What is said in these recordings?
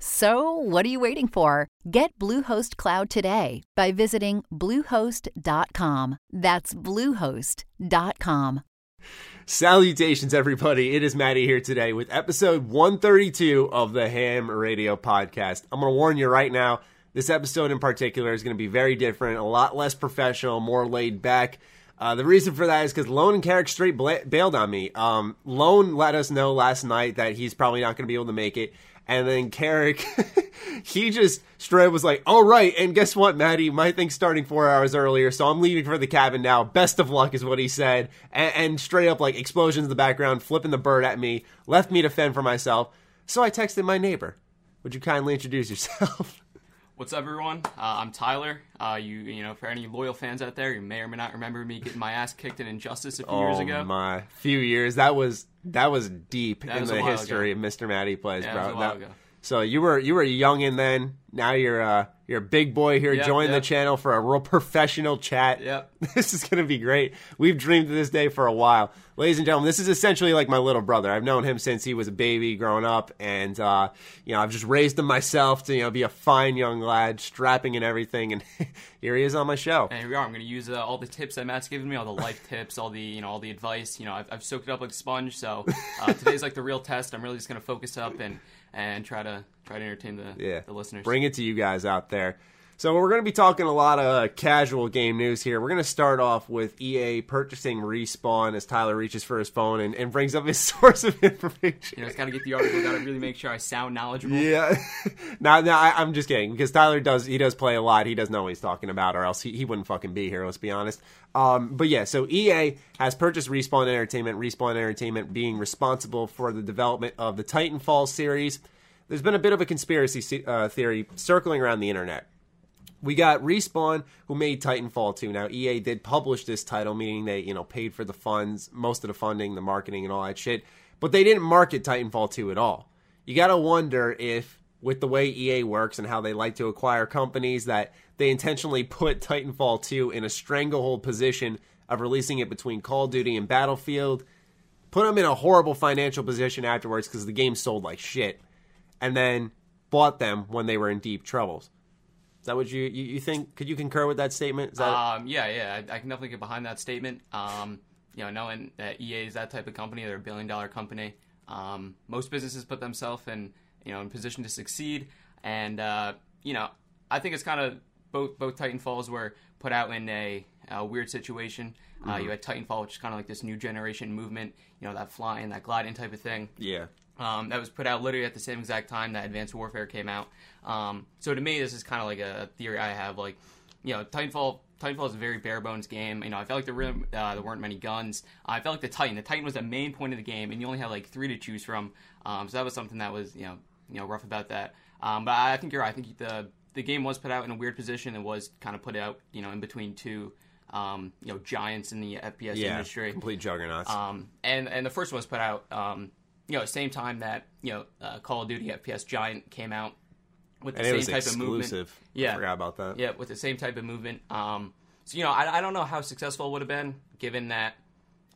So, what are you waiting for? Get Bluehost Cloud today by visiting Bluehost.com. That's Bluehost.com. Salutations, everybody. It is Maddie here today with episode 132 of the Ham Radio Podcast. I'm going to warn you right now, this episode in particular is going to be very different, a lot less professional, more laid back. Uh, the reason for that is because Lone and Carrick straight bla- bailed on me. Um, Lone let us know last night that he's probably not going to be able to make it. And then Carrick, he just straight was like, "All right." And guess what, Maddie? My thing's starting four hours earlier, so I'm leaving for the cabin now. Best of luck, is what he said. And, and straight up, like explosions in the background, flipping the bird at me, left me to fend for myself. So I texted my neighbor. Would you kindly introduce yourself? What's up, everyone? Uh, I'm Tyler. Uh, you, you know, for any loyal fans out there, you may or may not remember me getting my ass kicked in Injustice a few oh years ago. my, few years. That was that was deep That in was a the while history of Mr. Maddie plays, Yeah, bro. it was a while That- ago. So you were you were young youngin then. Now you're uh you're a big boy here. Yep, joining yep. the channel for a real professional chat. Yep. This is gonna be great. We've dreamed of this day for a while, ladies and gentlemen. This is essentially like my little brother. I've known him since he was a baby growing up, and uh, you know I've just raised him myself to you know be a fine young lad, strapping and everything. And here he is on my show. And here we are. I'm going to use uh, all the tips that Matt's given me, all the life tips, all the you know, all the advice. You know, I've, I've soaked it up like a sponge. So uh, today's like the real test. I'm really just going to focus up and and try to try to entertain the yeah, the listeners. Bring it to you guys out there. So we're going to be talking a lot of casual game news here. We're going to start off with EA purchasing Respawn as Tyler reaches for his phone and, and brings up his source of information. you know, it's got to get the article. Got to really make sure I sound knowledgeable. Yeah. now, now I, I'm just kidding because Tyler does he does play a lot. He doesn't know what he's talking about, or else he, he wouldn't fucking be here. Let's be honest. Um, but yeah, so EA has purchased Respawn Entertainment. Respawn Entertainment being responsible for the development of the Titanfall series. There's been a bit of a conspiracy uh, theory circling around the internet. We got Respawn, who made Titanfall 2. Now, EA did publish this title, meaning they, you know, paid for the funds, most of the funding, the marketing, and all that shit. But they didn't market Titanfall 2 at all. You gotta wonder if, with the way EA works and how they like to acquire companies, that they intentionally put Titanfall 2 in a stranglehold position of releasing it between Call of Duty and Battlefield, put them in a horrible financial position afterwards because the game sold like shit, and then bought them when they were in deep troubles. Is that what you, you, you think? Could you concur with that statement? That, Um, yeah, yeah, I, I can definitely get behind that statement. Um, you know, knowing that EA is that type of company, they're a billion dollar company. Um, most businesses put themselves in, you know, in position to succeed, and uh, you know, I think it's kind of both both Titanfalls were put out in a, a weird situation. Uh, you had Titanfall, which is kind of like this new generation movement, you know, that flying, that gliding type of thing. yeah. Um, that was put out literally at the same exact time that Advanced Warfare came out. Um, so to me, this is kind of like a theory I have. Like, you know, Titanfall. Titanfall is a very bare bones game. You know, I felt like there, were, uh, there weren't many guns. Uh, I felt like the Titan. The Titan was the main point of the game, and you only had like three to choose from. Um, so that was something that was you know you know rough about that. Um, but I, think you're right. I think the the game was put out in a weird position and was kind of put out you know in between two um, you know giants in the FPS Yeah. industry. Complete juggernauts. Um, and and the first one was put out, um, you know, same time that you know uh, Call of Duty FPS Giant came out with the and same type of movement. Yeah. I forgot about that. Yeah, with the same type of movement. Um, so you know, I, I don't know how successful it would have been given that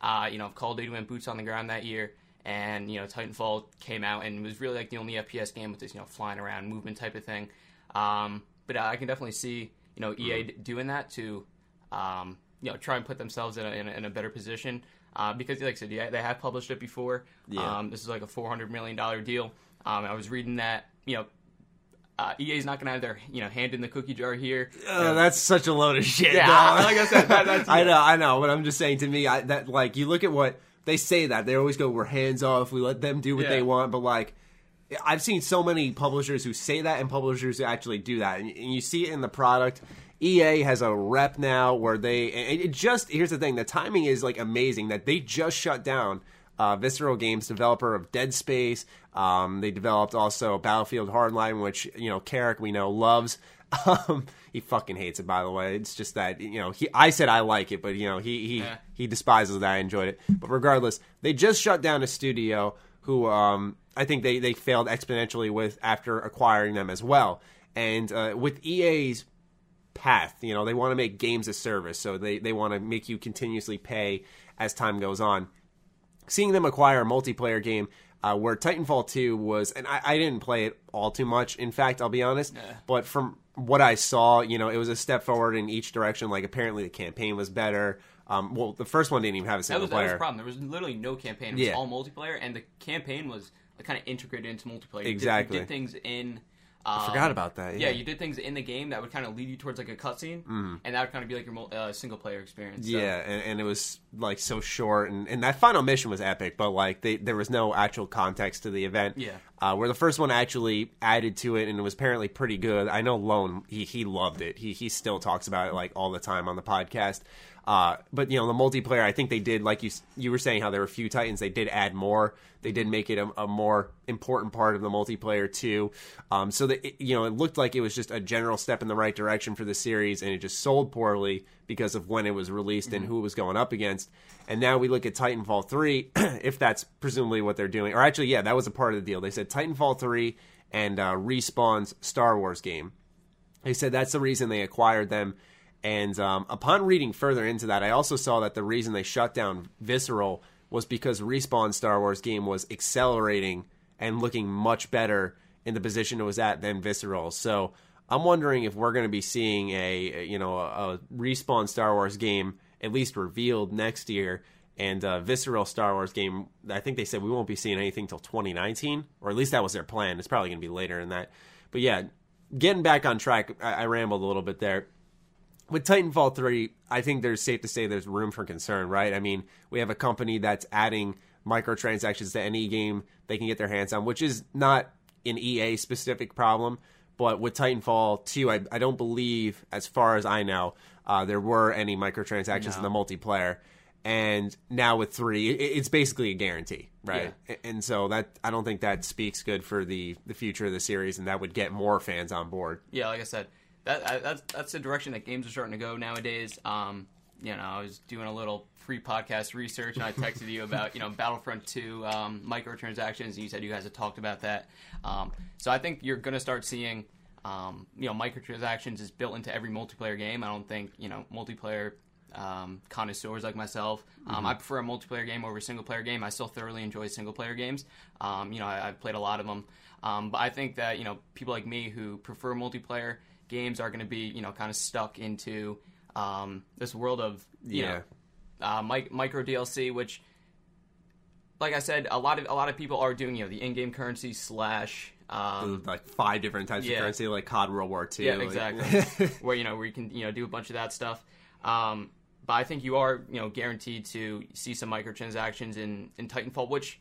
uh, you know Call of Duty went boots on the ground that year, and you know Titanfall came out and it was really like the only FPS game with this you know flying around movement type of thing. Um, but I can definitely see you know EA d doing that to um, you know try and put themselves in a, in a, in a better position. Uh, because, like I said, yeah, they have published it before. Yeah. Um, this is like a four hundred million dollar deal. Um, I was reading that you know uh, EA's not going to have their you know hand in the cookie jar here. Uh, that's such a load of shit. Yeah, dog. like I said, that- that's- I know, I know, but I'm just saying to me, I, that like you look at what they say that they always go, "We're hands off. We let them do what Yeah. they want," but like. I've seen so many publishers who say that and publishers who actually do that, and, and you see it in the product. EA has a rep now where they it just here's the thing: the timing is like amazing that they just shut down uh, Visceral Games, developer of Dead Space. Um, they developed also Battlefield Hardline, which you know Carrick we know loves. Um, he fucking hates it, by the way. It's just that you know he. I said I like it, but you know he he Yeah. he despises that I enjoyed it. But regardless, they just shut down a studio who um, I think they they failed exponentially with after acquiring them as well. And uh, with EA's path. You know, they want to make games a service, so they, they want to make you continuously pay as time goes on. Seeing them acquire a multiplayer game uh, where Titanfall 2 was, and I, I didn't play it all too much, in fact, I'll be honest, but from what I saw, you know, it was a step forward in each direction. Like, apparently the campaign was better. Um, well, the first one didn't even have a That single was, that was player. the problem. There was literally no campaign. It was Yeah. all multiplayer, and the campaign was kind of integrated into multiplayer. Did- Exactly. You did, things in. Um, forgot about that, yeah. you did things in the game that would kind of lead you towards like a cutscene, and that would kind of be like your uh, single player experience. So- Yeah, and, and it was like so short, and, and that final mission was epic, but like they, there was no actual context to the event. Yeah. Uh, where the first one actually added to it, and it was apparently pretty good. I know Lone he he loved it. He he still talks about it like all the time on the podcast. Uh, but you know the multiplayer, I think they did like you you were saying how there were a few Titans. They did add more. They did make it a, a more important part of the multiplayer too. Um, so that it, you know it looked like it was just a general step in the right direction for the series, and it just sold poorly because of when it was released and who it was going up against. And now we look at Titanfall 3, if that's presumably what they're doing. Or actually, yeah, that was a part of the deal. They said Titanfall 3 and uh, Respawn's Star Wars game. They said that's the reason they acquired them. And um, upon reading further into that, I also saw that the reason they shut down Visceral was because Respawn's Star Wars game was accelerating and looking much better in the position it was at than Visceral. So I'm wondering if we're going to be seeing a you know a, a Respawn Star Wars game at least revealed next year. And uh, Visceral Star Wars game, I think they said we won't be seeing anything till 2019, or at least that was their plan. It's probably going to be later than that. But yeah, getting back on track, I, I rambled a little bit there with Titanfall 3, I think there's safe to say there's room for concern, right? I mean, we have a company that's adding microtransactions to any game they can get their hands on, which is not an EA specific problem. But with Titanfall 2, I, I don't believe, as far as I know, uh, there were any microtransactions in the multiplayer. And now with 3, it, it's basically a guarantee, right? A- And so that I don't think that speaks good for the, the future of the series, and that would get more fans on board. yeah, like I said, that I, that's that's the direction that games are starting to go nowadays. Um, you know, I was doing a little free podcast research, and I texted you about you know Battlefront Two um, microtransactions, and you said you guys had talked about that. Um, so I think you're going to start seeing um, you know microtransactions is built into every multiplayer game. I don't think you know multiplayer. Um, connoisseurs like myself, um, I prefer a multiplayer game over a single player game. I still thoroughly enjoy single player games. Um, you know, I, I've played a lot of them, um, but I think that you know people like me who prefer multiplayer games are going to be you know kind of stuck into um, this world of you Yeah. know uh, mic- micro DLC, which like I said, a lot of a lot of people are doing you know the in-game currency slash um, like five different types Yeah. of currency, like COD World War II. yeah exactly where you know where you can you know do a bunch of that stuff. Um, but I think you are you know guaranteed to see some microtransactions in in Titanfall, which.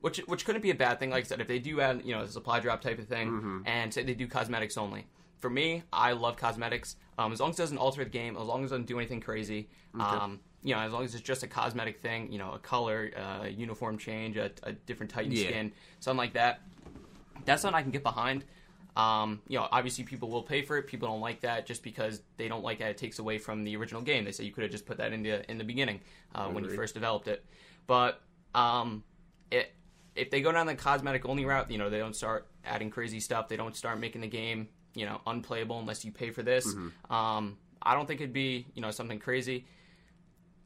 Which, which couldn't be a bad thing. Like I said, if they do add, you know, a supply drop type of thing, Mm-hmm. and say they do cosmetics only. For me, I love cosmetics. Um, as long as it doesn't alter the game, as long as it doesn't do anything crazy, um, you know, as long as it's just a cosmetic thing, you know, a color, uh, uniform change, a, a different Titan Yeah. skin, something like that. That's something I can get behind. Um, you know, obviously people will pay for it. People don't like that just because they don't like that it takes away from the original game. They say you could have just put that into in the beginning uh, when you first developed it. But um, it if they go down the cosmetic only route, you know, they don't start adding crazy stuff. They don't start making the game, you know, unplayable unless you pay for this. Um, I don't think it'd be, you know, something crazy.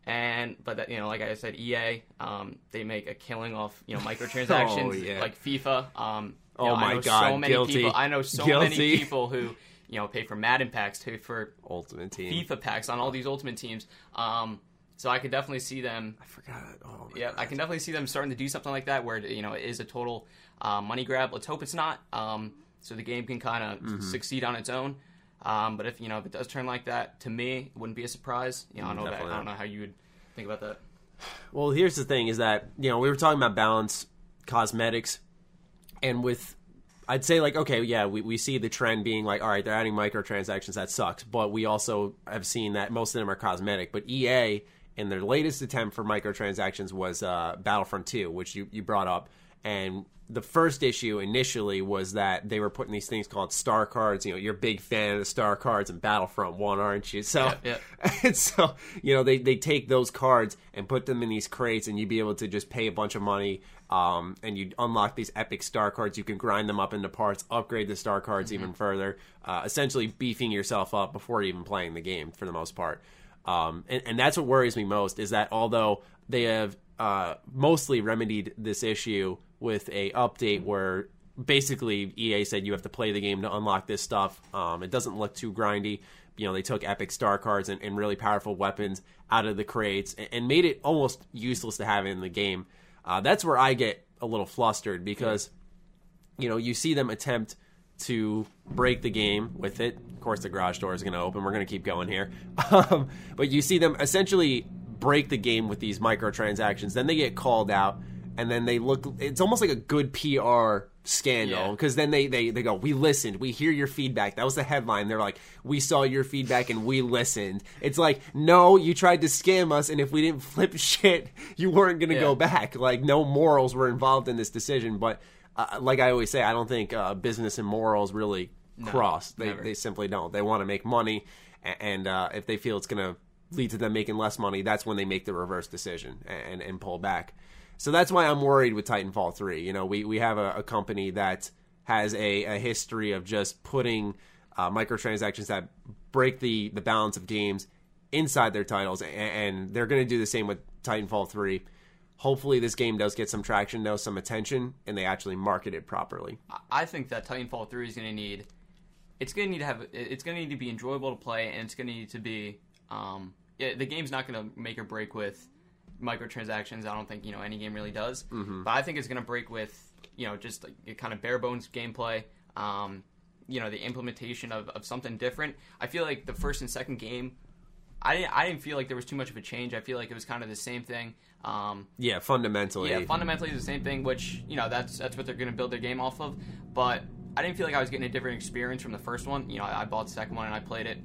And but that you know, like I said, EA, um, they make a killing off you know microtransactions Oh, yeah. like FIFA. Um, Oh know, I my know God, so many guilty. people. I know so Guilty. many people who you know pay for Madden packs, pay for Ultimate Team. FIFA packs on all these Ultimate teams. Um, so I could definitely see them I forgot. Oh my yeah, God. I can definitely see them starting to do something like that, where you know it is a total uh, money grab. Let's hope it's not, um, so the game can kind of Mm-hmm. succeed on its own. Um, but if you know if it does turn like that, to me, it wouldn't be a surprise. You know, I don't know. That, I don't know how you would think about that. Well, here's the thing: is that you know we were talking about balance, cosmetics, and with I'd say like okay, yeah, we, we see the trend being like, all right, they're adding microtransactions, that sucks. But we also have seen that most of them are cosmetic. But EA in their latest attempt for microtransactions was uh, Battlefront 2, which you, you brought up. And the first issue initially was that they were putting these things called star cards. You know, you're a big fan of the star cards and Battlefront 1, aren't you? So, Yeah, and so, you know, they, they take those cards and put them in these crates, and you'd be able to just pay a bunch of money. Um, and you unlock these epic star cards. You can grind them up into parts, upgrade the star cards even further, uh, essentially beefing yourself up before even playing the game for the most part. Um, and, and that's what worries me most is that although they have uh, mostly remedied this issue with a update where basically EA said you have to play the game to unlock this stuff. Um, it doesn't look too grindy. You know, they took epic star cards and, and really powerful weapons out of the crates and, and made it almost useless to have in the game. Uh, that's where I get a little flustered because, you know, you see them attempt to break the game with it. Of course, the garage door is going to open. We're going to keep going here. Um, but you see them essentially break the game with these microtransactions. Then they get called out, and then they look. It's almost like a good PR scandal Yeah. because then they, they they go, "We listened. We hear your feedback." That was the headline. They're like, "We saw your feedback and we listened." It's like, no, you tried to scam us, and if we didn't flip shit, you weren't going to Yeah. go back. Like, no morals were involved in this decision, but. Uh, like I always say, I don't think uh, business and morals really cross. They never. they simply don't. They want to make money, and uh, if they feel it's going to lead to them making less money, that's when they make the reverse decision and and pull back. So that's why I'm worried with Titanfall three. You know, we we have a, a company that has a, a history of just putting uh, microtransactions that break the the balance of games inside their titles, a- and they're going to do the same with Titanfall three. Hopefully, this game does get some traction, though, some attention, and they actually market it properly. I think that Titanfall 3 is going to need. It's going to need to have. It's going to need to be enjoyable to play, and it's going to need to be. Um, yeah, the game's not going to make or break with microtransactions. I don't think you know any game really does. But I think it's going to break with you know just like kind of bare bones gameplay. Um, you know the implementation of, of something different. I feel like the first and second game. I didn't, I didn't feel like there was too much of a change. I feel like it was kind of the same thing. Um, Yeah, fundamentally. yeah, fundamentally the same thing, which you know that's that's what they're going to build their game off of. But I didn't feel like I was getting a different experience from the first one. You know, I, I bought the second one and I played it.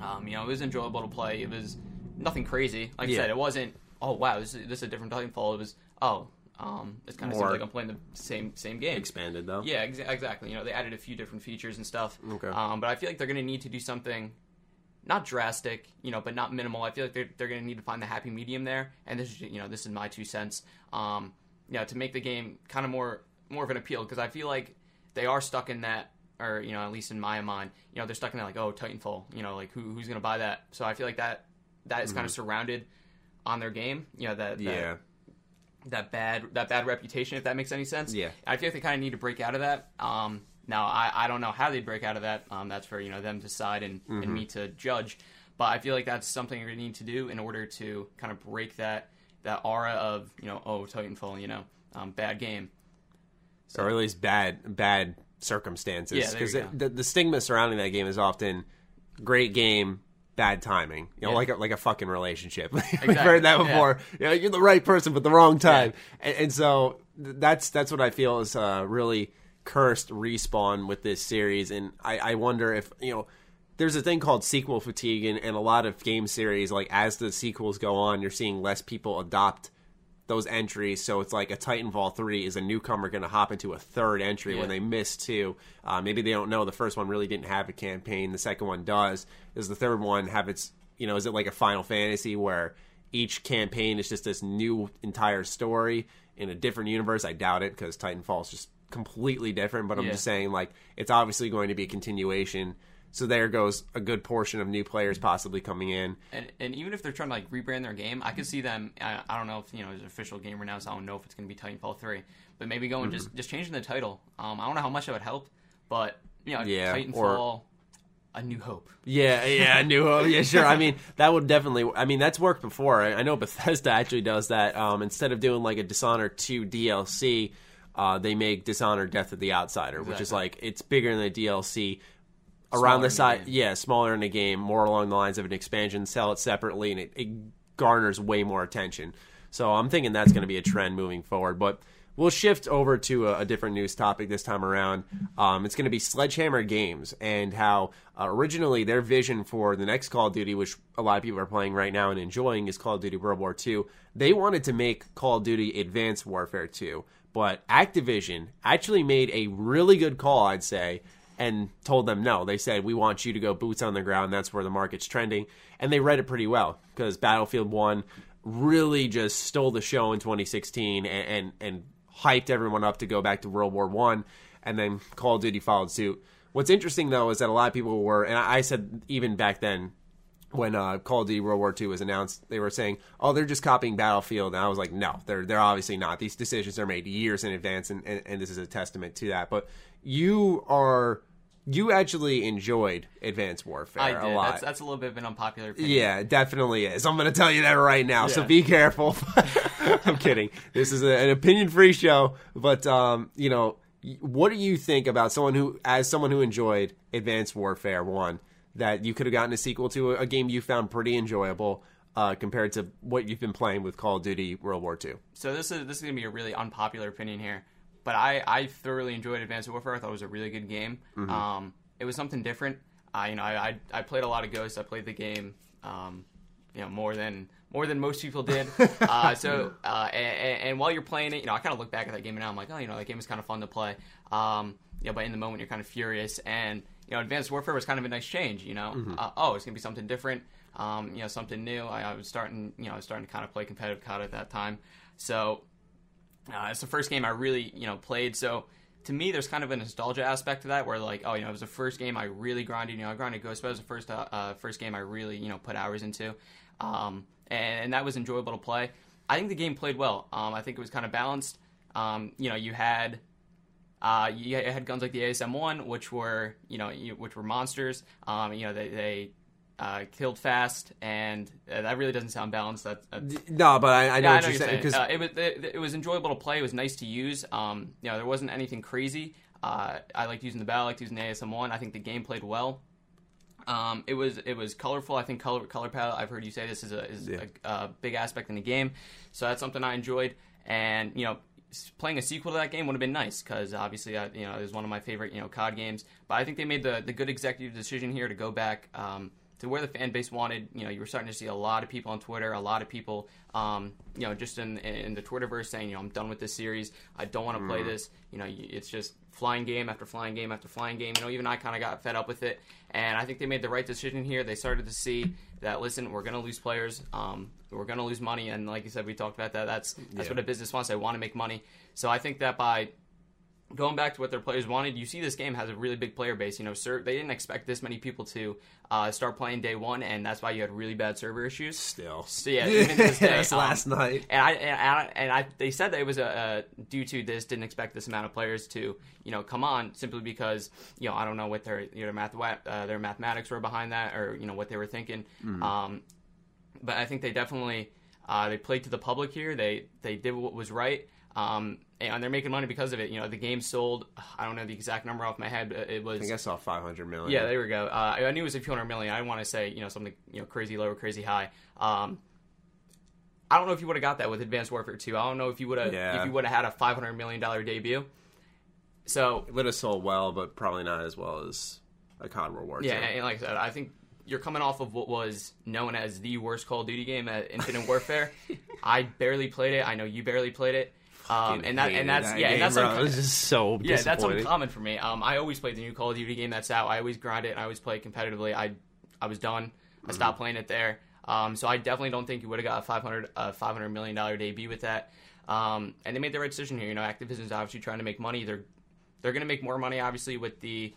Um, you know, it was enjoyable to play. It was nothing crazy. Like Yeah. I said, it wasn't. Oh wow, this is this is a different Titanfall. It was oh, um, it's kind of seems like I'm playing the same same game. expanded though. Yeah, exa- exactly. You know, they added a few different features and stuff. Okay. Um, but I feel like they're going to need to do something, not drastic, you know, but not minimal. I feel like they're they're going to need to find the happy medium there. And this is, you know, this is my two cents. Um, you know, to make the game kind of more more of an appeal because I feel like they are stuck in that. Or you know, at least in my mind, you know, they're stuck in that like, oh, Titanfall, you know, like who, who's gonna buy that? So I feel like that that is kind of surrounded on their game. You know, that, that Yeah. that bad that bad reputation, if that makes any sense. Yeah. I feel like they kind of need to break out of that. Um, now I, I don't know how they'd break out of that. Um, that's for you know them to decide and, Mm-hmm. and me to judge. But I feel like that's something you're gonna need to do in order to kind of break that that aura of you know oh Titanfall you know um, bad game. or at least bad bad circumstances. Yeah, Because go. the, the stigma surrounding that game is often great game, bad timing. You know, Yeah. like a, like a fucking relationship. We've heard that yeah. before. You know, you're the right person but the wrong time, and, and so that's that's what I feel is uh, really cursed respawn with this series. And I, I wonder if you know. There's a thing called sequel fatigue, and, and a lot of game series, like as the sequels go on, you're seeing less people adopt those entries. So it's like a Titanfall 3 is a newcomer going to hop into a third entry when they miss two. Uh, maybe they don't know the first one really didn't have a campaign. The second one does. Does the third one have its, you know, is it like a Final Fantasy where each campaign is just this new entire story in a different universe? I doubt it because Titanfall is just completely different. But I'm Yeah. just saying, like, it's obviously going to be a continuation. So there goes a good portion of new players possibly coming in. And, and even if they're trying to like rebrand their game, I could see them. I, I don't know if you know it's official game so I don't know if it's going to be Titanfall three. But maybe going Mm-hmm. just just changing the title. Um, I don't know how much that would help, but you know, Yeah, Titanfall, or- a New Hope. Yeah, yeah, a New Hope. Yeah, sure. I mean, that would definitely. I mean, that's worked before. I, I know Bethesda actually does that. Um, instead of doing like a Dishonored two DLC, uh, they make Dishonored Death of the Outsider, which is like it's bigger than the DLC. Around the the side, yeah, smaller in the game, more along the lines of an expansion. Sell it separately, and it, it garners way more attention. So I'm thinking that's going to be a trend moving forward. But we'll shift over to a, a different news topic this time around. Um, it's going to be Sledgehammer Games and how uh, originally their vision for the next Call of Duty, which a lot of people are playing right now and enjoying, is Call of Duty World War II. They wanted to make Call of Duty Advanced Warfare 2, but Activision actually made a really good call, I'd say, and told them no. They said, We want you to go boots on the ground. That's where the market's trending. And they read it pretty well because Battlefield 1 really just stole the show in 2016 and, and, and hyped everyone up to go back to World War One, and then Call of Duty followed suit. What's interesting though is that a lot of people were, and I said even back then when uh, Call of Duty World War II was announced, they were saying, "Oh, they're just copying Battlefield," and I was like, "No, they're they're obviously not. These decisions are made years in advance, and, and, and this is a testament to that." But you are you actually enjoyed Advanced Warfare I a did. lot. That's, that's a little bit of an unpopular opinion. Yeah, it definitely is. I'm going to tell you that right now. So Yeah. be careful. I'm kidding. This is a, an opinion-free show, but um, you know, y- what do you think about someone who, as someone who enjoyed Advanced Warfare One, that you could have gotten a sequel to a, a game you found pretty enjoyable uh, compared to what you've been playing with Call of Duty World War II? So this is this is gonna be a really unpopular opinion here, but I I thoroughly enjoyed Advanced Warfare. I thought it was a really good game. Mm-hmm. Um, it was something different. I you know I, I I played a lot of Ghosts. I played the game. Um, you know more than more than most people did. uh, so uh, and, and while you're playing it, you know I kind of look back at that game and now I'm like, oh, you know that game is kind of fun to play. Um, you know, but in the moment you're kind of furious and you know Advanced Warfare was kind of a nice change. You know, uh, oh it's gonna be something different. Um, you know something new. I, I was starting you know I was starting to kind of play competitive COD at that time. So uh, it's the first game I really, you know, played. So to me, there's kind of a nostalgia aspect to that, where like, oh, you know, it was the first game I really grinded. You know, I grinded Ghost, but it was the first uh, uh, first game I really, you know, put hours into, um, and, and that was enjoyable to play. I think the game played well. Um, I think it was kind of balanced. Um, you know, you had. Uh, you had guns like the ASM one, which were you know you, which were monsters. Um, you know they, they uh, killed fast, and uh, that really doesn't sound balanced. That, that's No, but I, I know yeah, I know you're saying saying. Uh, it was it, it was enjoyable to play. It was nice to use. Um, you know, there wasn't anything crazy. Uh, I liked using the battle. I liked using the ASM one. I think the game played well. Um, it was it was colorful. I think color color palette. I've heard you say this is a is a, a big aspect in the game, so that's something I enjoyed. And you know, playing a sequel to that game would have been nice because obviously, I, you know, it was one of my favorite you know COD games. But I think they made the the good executive decision here to go back. Um, to where the fan base wanted, you know, you were starting to see a lot of people on Twitter, a lot of people, um, you know, just in in the Twitterverse saying, you know, I'm done with this series. I don't want to play this. You know, it's just flying game after flying game after flying game. You know, even I kind of got fed up with it, and I think they made the right decision here. They started to see that listen, we're going to lose players, um, we're going to lose money, and like you said, we talked about that. That's that's what a business wants. They want to make money. So I think that by going back to what their players wanted, you see this game has a really big player base. You know, sir, they didn't expect this many people to uh, start playing day one, and that's why you had really bad server issues. still, So yeah, even this day, Yes, um, last night. and I and I, and I they said that it was a, uh due to this didn't expect this amount of players to you know come on simply because you know I don't know what their their math uh, their mathematics were behind that or you know what they were thinking. Um, but I think they definitely uh, they played to the public here. They they did what was right. Um, and they're making money because of it. You know, the game sold. I don't know the exact number off my head, but it was I think I saw 500 million. yeah, there we go. Uh, I knew it was a few hundred million. I didn't want to say you know something you know crazy low or crazy high. Um, I don't know if you would have got that with Advanced Warfare 2. I don't know if you would have Yeah. if you would have had a 500 million dollar debut. So it would have sold well, but probably not as well as a COD World War yeah, and like I said, I think you're coming off of what was known as the worst Call of Duty game at Infinite Warfare. I barely played it. I know you barely played it. Um, and that and that's that yeah, game, and that's unco- was just so Yeah, that's uncommon for me. Um, I always play the new Call of Duty game that's out. I always grind it and I always play competitively. I I was done. I Mm-hmm. stopped playing it there. Um, so I definitely don't think you would have got a 500 uh, 500 million dollar debut with that. Um, and they made the right decision here. You know, Activision's obviously trying to make money. They're they're going to make more money obviously with the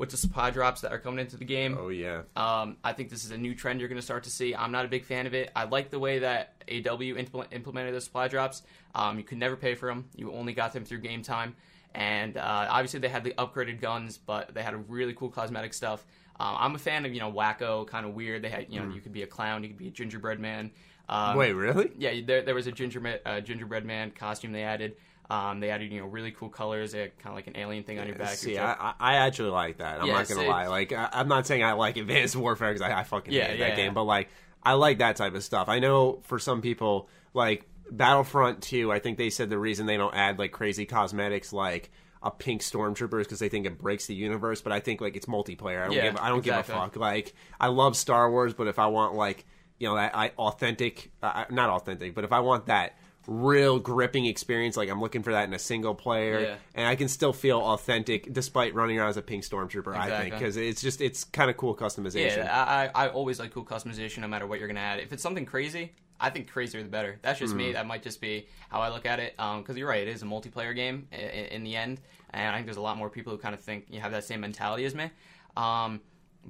with the supply drops that are coming into the game. Oh yeah, Um, I think this is a new trend you're going to start to see. I'm not a big fan of it. I like the way that AW impl- implemented the supply drops. Um, you could never pay for them. You only got them through game time. And uh, obviously they had the upgraded guns, but they had a really cool cosmetic stuff. Um, I'm a fan of you know wacko, kind of weird. They had you know you could be a clown, you could be a gingerbread man. Um, wait, really? yeah, there, there was a gingerbread uh, gingerbread man costume they added. Um, they added you know really cool colors. Kind of like an alien thing on your back. See, I, I actually like that. I'm Yeah, not gonna lie. Like, I, I'm not saying I like Advanced Warfare because I, I fucking Yeah, hate that game, but like, I like that type of stuff. I know for some people, like Battlefront 2, I think they said the reason they don't add like crazy cosmetics like a pink stormtrooper is because they think it breaks the universe. But I think like it's multiplayer. I don't Yeah, give I don't exactly. give a fuck. Like I love Star Wars, but if I want like you know that I authentic, uh, not authentic, but if I want that real gripping experience, like I'm looking for that in a single player, Yeah. and I can still feel authentic despite running around as a pink stormtrooper. I think because it's just it's kind of cool customization. Yeah, I, I always like cool customization, no matter what you're gonna add. If it's something crazy, I think crazier the better. That's just Mm. me. That might just be how I look at it. Because you're right, it is a multiplayer game in, in the end, and I think there's a lot more people who kind of think you have that same mentality as me. Um,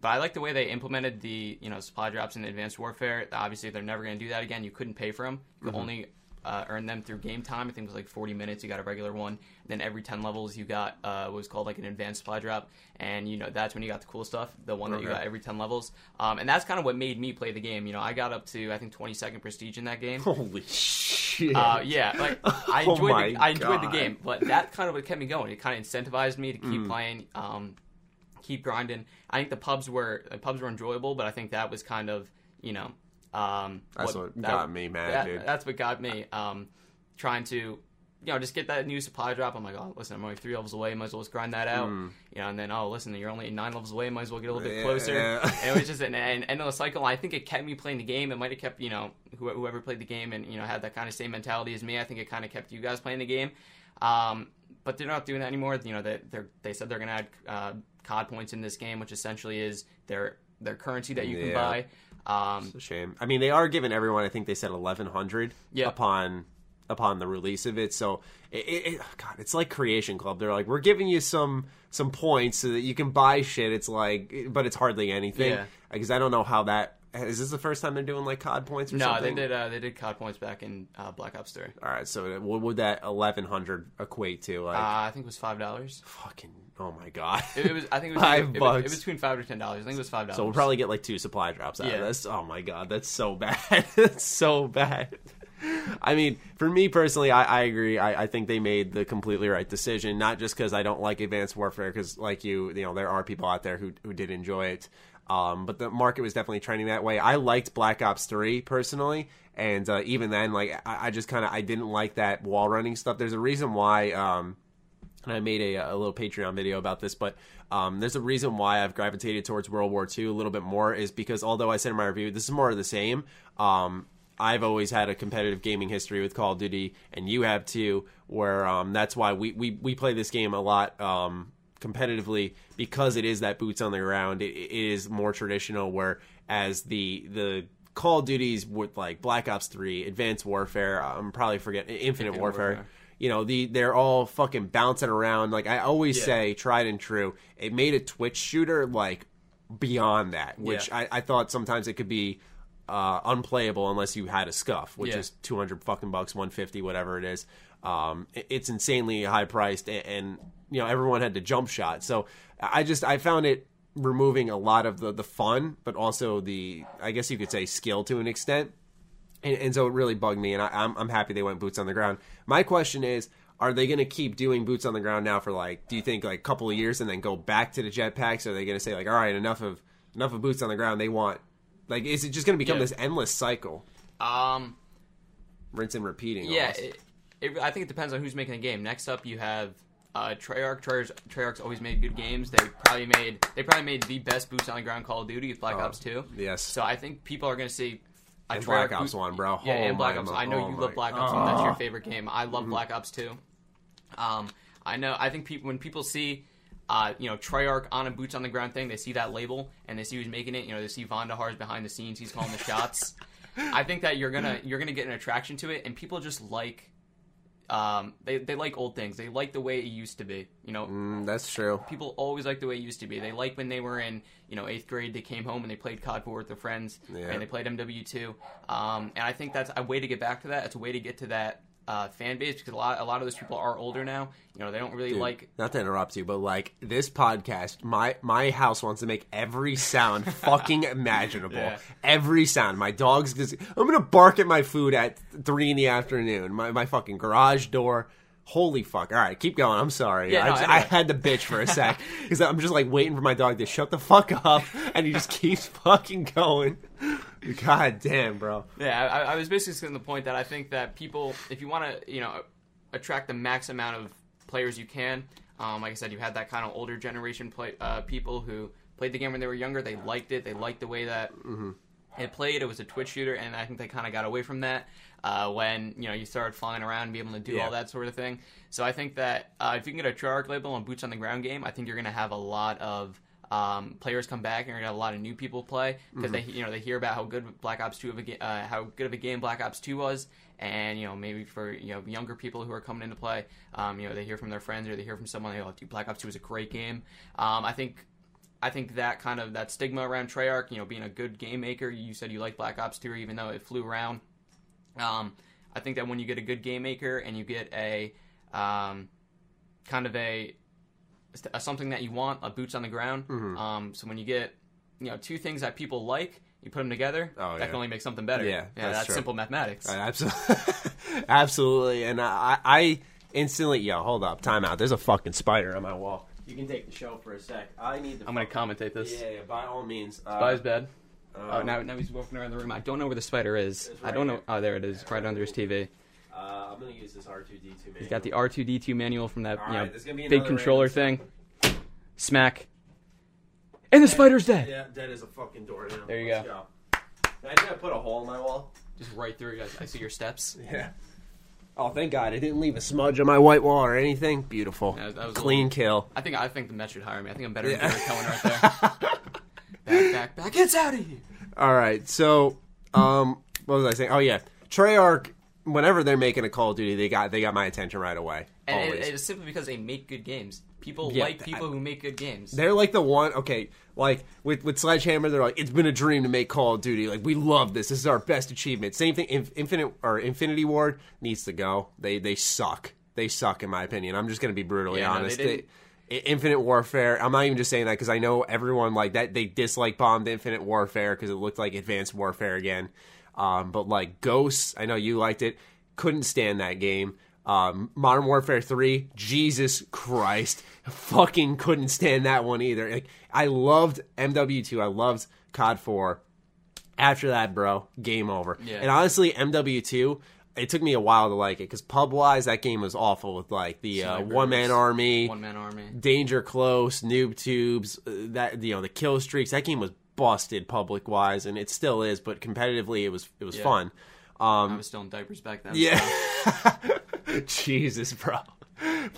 but I like the way they implemented the you know supply drops in Advanced Warfare. Obviously, they're never going to do that again. You couldn't pay for them. You could Mm-hmm. only uh, earn them through game time. I think it was like 40 minutes. You got a regular one. then every 10 levels, you got uh, what was called like an advanced supply drop, and you know that's when you got the cool stuff. The one that you got every 10 levels, um, and that's kind of what made me play the game. You know, I got up to I think 22nd prestige in that game. Holy shit! Uh, yeah, like I Oh enjoyed, my the, I enjoyed the game, but that kind of what kept me going. It kind of incentivized me to Mm. keep playing, um, keep grinding. I think the pubs were the pubs were enjoyable, but I think that was kind of you know um, That's what that- got me mad, that- dude. That's what got me um, trying to. You know, just get that new supply drop. I'm like, oh, listen, I'm only three levels away. Might as well just grind that out. Mm. You know, and then, oh, listen, you're only nine levels away. Might as well get a little bit Yeah. closer. And it was just an, an end of the cycle. I think it kept me playing the game. It might have kept you know who- whoever played the game and you know had that kind of same mentality as me. I think it kind of kept you guys playing the game. Um, but they're not doing that anymore. You know, they they're, they said they're going to add uh, COD points in this game, which essentially is their their currency that you can Yeah. buy. Um, It's a shame. I mean, they are giving everyone. I think they said eleven hundred Yeah. upon upon the release of it. So, it, it, God, it's like Creation Club. They're like, we're giving you some some points so that you can buy shit. It's like, but it's hardly anything Yeah. because I don't know how that. Is this the first time they're doing like COD points or no, something? they did uh, they did COD points back in uh, Black Ops Three. All right, so what would that eleven hundred equate to? Like, Uh, I think it was five dollars. fucking, oh my god. It, it was. I think it was. Five it, was- it, bucks. was between five to ten dollars. I think it was five dollars. So we'll probably get like two supply drops out Yeah. of this. Oh my god, that's so bad. that's so bad. I mean, for me personally, I, I agree. I, I think they made the completely right decision. Not just because I don't like Advanced Warfare, because like you, you know, there are people out there who who did enjoy it. Um, but the market was definitely trending that way. I liked Black Ops Three personally, and uh, even then, like I, I just kind of I didn't like that wall running stuff. There's a reason why. Um, and I made a, a little Patreon video about this, but um, there's a reason why I've gravitated towards World War II a little bit more is because although I said in my review this is more of the same, um, I've always had a competitive gaming history with Call of Duty, and you have too, where um, that's why we, we, we play this game a lot um, competitively because it is that boots on the ground. It, it is more traditional, whereas the the Call of Duties with like Black Ops 3, Advanced Warfare, I'm probably forgetting Infinite, Infinite Warfare Warfare. You know the they're all fucking bouncing around like i always Yeah. say tried and true it made a twitch shooter like beyond that which Yeah. I, I thought sometimes it could be uh, unplayable unless you had a SCUF which Yeah. is 200 fucking bucks 150 whatever it is um, it- it's insanely high priced and, and you know everyone had to jump shot so i just i found it removing a lot of the the fun but also the i guess you could say skill to an extent and, and so it really bugged me, and I, I'm I'm happy they went boots on the ground. My question is, are they going to keep doing boots on the ground now for like? Do you think like a couple of years and then go back to the jetpacks? Or are they going to say like, all right, enough of enough of boots on the ground? They want like, is it just going to become Yeah. this endless cycle, Um, rinse and repeating? yeah, it, it, I think it depends on who's making the game. Next up, you have uh, Treyarch. Treyarch's, Treyarch's always made good games. They probably made they probably made the best boots on the ground Call of Duty with Black Ops Two. Oh, yes. So I think people are going to see. A And Black Ops 1, bro. Yeah, Oh and Black my- Ops. I know oh you love Black Ops 1. That's your favorite game. I love Mm-hmm. Black Ops 2. Um, I know. I think people when people see, uh, you know, Treyarch on a boots on the ground thing, they see that label and they see who's making it. You know, they see Vonderhaar's behind the scenes. He's calling the shots. I think that you're gonna you're gonna get an attraction to it, and people just like. Um, they, they like old things. They like the way it used to be. You know, Mm, that's true. people always like the way it used to be. They like when they were in, you know, eighth grade. They came home and they played COD 4 with their friends, Yeah. and they played MW2. Um, and I think that's a way to get back to that. It's a way to get to that uh, fan base because a lot, a lot of those people are older now. You know, they don't really Dude, like. not to interrupt you, but like this podcast, my my house wants to make every sound fucking imaginable. Yeah. Every sound. My dog's just I'm gonna bark at my food at three in the afternoon. My my fucking garage door. Holy fuck! All right, keep going. I'm sorry. Yeah, I, no, just- I had to bitch for a sec because I'm just like waiting for my dog to shut the fuck up, and he just keeps fucking going. God damn, bro. Yeah, I, I was basically saying the point that I think that people, if you want to, you know, attract the max amount of players you can, um, like I said, you had that kind of older generation play uh, people who played the game when they were younger. They liked it. They liked the way that it played. It was a twitch shooter, and I think they kind of got away from that uh, when you know you started flying around and be able to do Yeah. all that sort of thing. So I think that uh, if you can get a Treyarch label on boots on the ground game, I think you're going to have a lot of um, players come back and you're gonna have a lot of new people play because they you know they hear about how good Black Ops Two of a ga- uh, how good of a game Black Ops Two was, and you know maybe for you know younger people who are coming into play, um, you know they hear from their friends or they hear from someone they go, dude, Black Ops Two is a great game. Um, I think I think that kind of that stigma around Treyarch, you know, being a good game maker. You said you like Black Ops 2, even though it flew around. Um, I think that when you get a good game maker and you get a um, kind of a something that you want, a boots on the ground. Mm-hmm. Um, so when you get you know two things that people like, you put them together. Oh, that yeah. can only make something better. Yeah, yeah, that's that's simple mathematics. Absolutely, absolutely. And I, I instantly, yo, hold up, time out. There's a fucking spider on my wall. You can take the show for a sec. I need to. I'm gonna commentate this. Yeah, yeah, by all means. Uh, his bed. um, oh, now, now he's walking around the room. I don't know where the spider is. It's I don't know. Oh, there it is, right under his TV. Uh, I'm gonna use this R2D2. He's got the R2D2 manual from that you know, right, there's big controller random thing. Smack. And the spider's dead. Yeah, dead as a fucking door now. There you Let's go. Imagine I put a hole in my wall. Just right through. I, I see your steps. Yeah. Oh, thank God! I didn't leave a smudge on my white wall or anything. Beautiful, Yeah, that was clean little- kill. I think I think the Met should hire me. I think I'm better Yeah. than Gary Cohen right there. back, back, back. It's out of here. All right, so um, what was I saying? Oh yeah, Treyarch. Whenever they're making a Call of Duty, they got they got my attention right away. And it, it's simply because they make good games. People Yeah, like people I- who make good games. They're like the one. Okay, like with with Sledgehammer, they're like, it's been a dream to make Call of Duty. Like we love this. This is our best achievement. Same thing. Inf- Infinite or Infinity Ward needs to go. They they suck. They suck in my opinion. I'm just gonna be brutally Yeah, no, they honest. They- Infinite Warfare. I'm not even just saying that because I know everyone like that. They dislike bombed Infinite Warfare because it looked like Advanced Warfare again. Um, but like Ghosts, I know you liked it. Couldn't stand that game. Um, Modern Warfare 3, Jesus Christ, fucking couldn't stand that one either. Like I loved MW2, I loved COD 4. After that, bro, game over. Yeah. And honestly, MW2, it took me a while to like it because pub wise, that game was awful with like the uh, one man army, One man army. danger close, noob tubes, uh, that you know the kill streaks. That game was busted public wise, and it still is. But competitively, it was it was Yeah. fun. Um, I was still in diapers back then. yeah. so- Jesus, bro.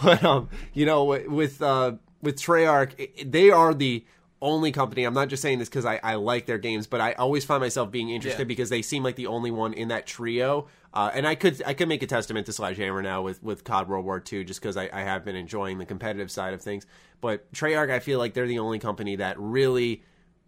But um, you know, with with, uh, with Treyarch, they are the only company. I'm not just saying this because I, I like their games, but I always find myself being interested Yeah. because they seem like the only one in that trio. Uh, and I could I could make a testament to Sledgehammer now with with COD World War II just because I, I have been enjoying the competitive side of things. But Treyarch, I feel like they're the only company that really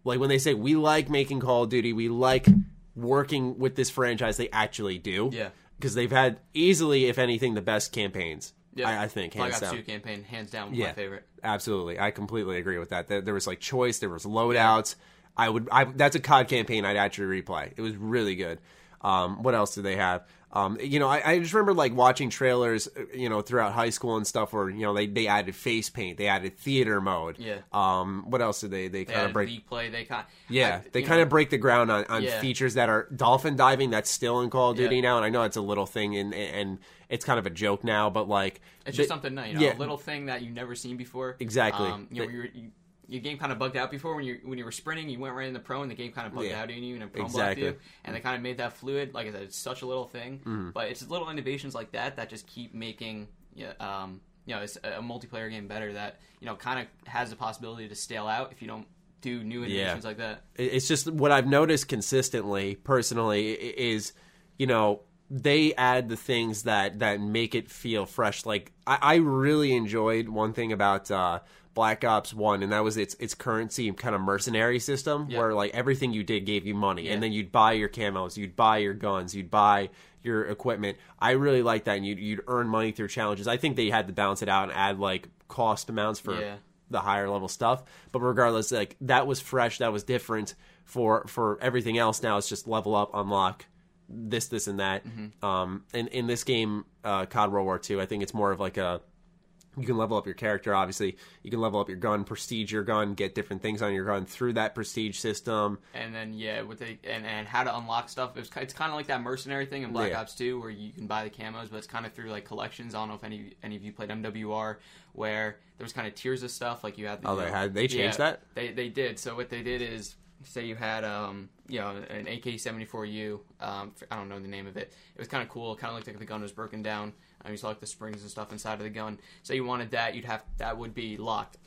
like when they say we like making Call of Duty, we like working with this franchise, they actually do. Yeah. Because they've had easily, if anything, the best campaigns. Yeah. I, I think Black hands Ops down. 2 campaign, hands down, Yeah. my favorite. Absolutely, I completely agree with that. There, there was like choice, there was loadouts. I would, I that's a COD campaign I'd actually replay. It was really good. Um, what else do they have? Um, you know, I, I just remember like watching trailers, uh, you know, throughout high school and stuff, where you know they, they added face paint, they added theater mode. Yeah. Um, what else did they they They kind of break? league play. They kind Yeah, I- they kind of break the ground on, on Yeah. features that are dolphin diving. That's still in Call of Duty Yeah. now, and I know it's a little thing, and and it's kind of a joke now, but like It's just something you know, yeah. a little thing that you've never seen before. Exactly. Um, you know, The- you, were, you, your game kind of bugged out before when you when you were sprinting. You went right into the pro, and the game kind of bugged Yeah. out in you and it pro Exactly. blocked you. And they kind of made that fluid. Like I said, it's such a little thing, Mm-hmm. but it's little innovations like that that just keep making yeah, um, you know, it's a, a multiplayer game better. That you know, kind of has the possibility to stale out if you don't do new innovations like that. It's just what I've noticed consistently, personally, is you know they add the things that that make it feel fresh. Like I, I really enjoyed one thing about uh, Black Ops One, and that was its its currency kind of mercenary system, Yeah. where like everything you did gave you money, Yeah. and then you'd buy your camos, you'd buy your guns, you'd buy your equipment. I really like that, and you'd, you'd earn money through challenges. I think they had to balance it out and add like cost amounts for Yeah. the higher level stuff. But regardless, like that was fresh, that was different for for everything else. Now it's just level up, unlock this, this, and that. Mm-hmm. Um, and in this game, uh, COD World War II, I think it's more of like a You can level up your character, obviously. You can level up your gun, prestige your gun, get different things on your gun through that prestige system. And then yeah, with the and, and how to unlock stuff. It was, ki- it's kind of like that mercenary thing in Black Yeah. Ops 2, where you can buy the camos, but it's kind of through like collections. I don't know if any any of you played MWR, where there was kind of tiers of stuff. Like you had. The, Oh, they had- they changed that? They they did. So what they did is. Say you had, um, you know, an AK-74U. Um, I don't know the name of it. It was kind of cool. It Kind of looked like the gun was broken down. Um, you saw like the springs and stuff inside of the gun. So you wanted that, you'd have that would be locked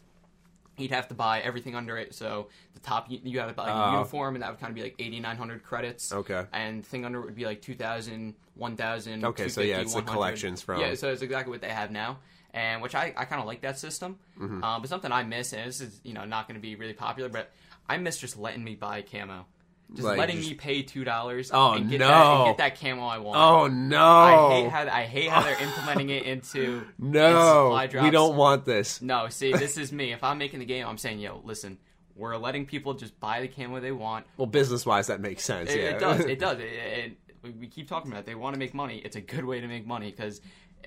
you'd have to buy everything under it. So the top, you, you had to buy a Oh. uniform, and that would kind of be like eighty nine hundred credits. Okay. And the thing under it would be like 2,000, 1,000. Okay, so yeah, 250, it's the collections from- Yeah, so it's exactly what they have now. And which I, I kind of like that system, Mm-hmm. uh, but something I miss, and this is you know not going to be really popular, but I miss just letting me buy camo, just Like, letting just- me pay two dollars Oh, and get no. that and get that camo I want. Oh no! I hate how I hate how they're implementing it into no, into we don't want this. No, see, this is me. If I'm making the game, I'm saying, yo, listen, we're letting people just buy the camo they want. Well, business wise, that makes sense. It, yeah, it does. It does. It, it, we- we keep talking about it. They want to make money. It's a good way to make money because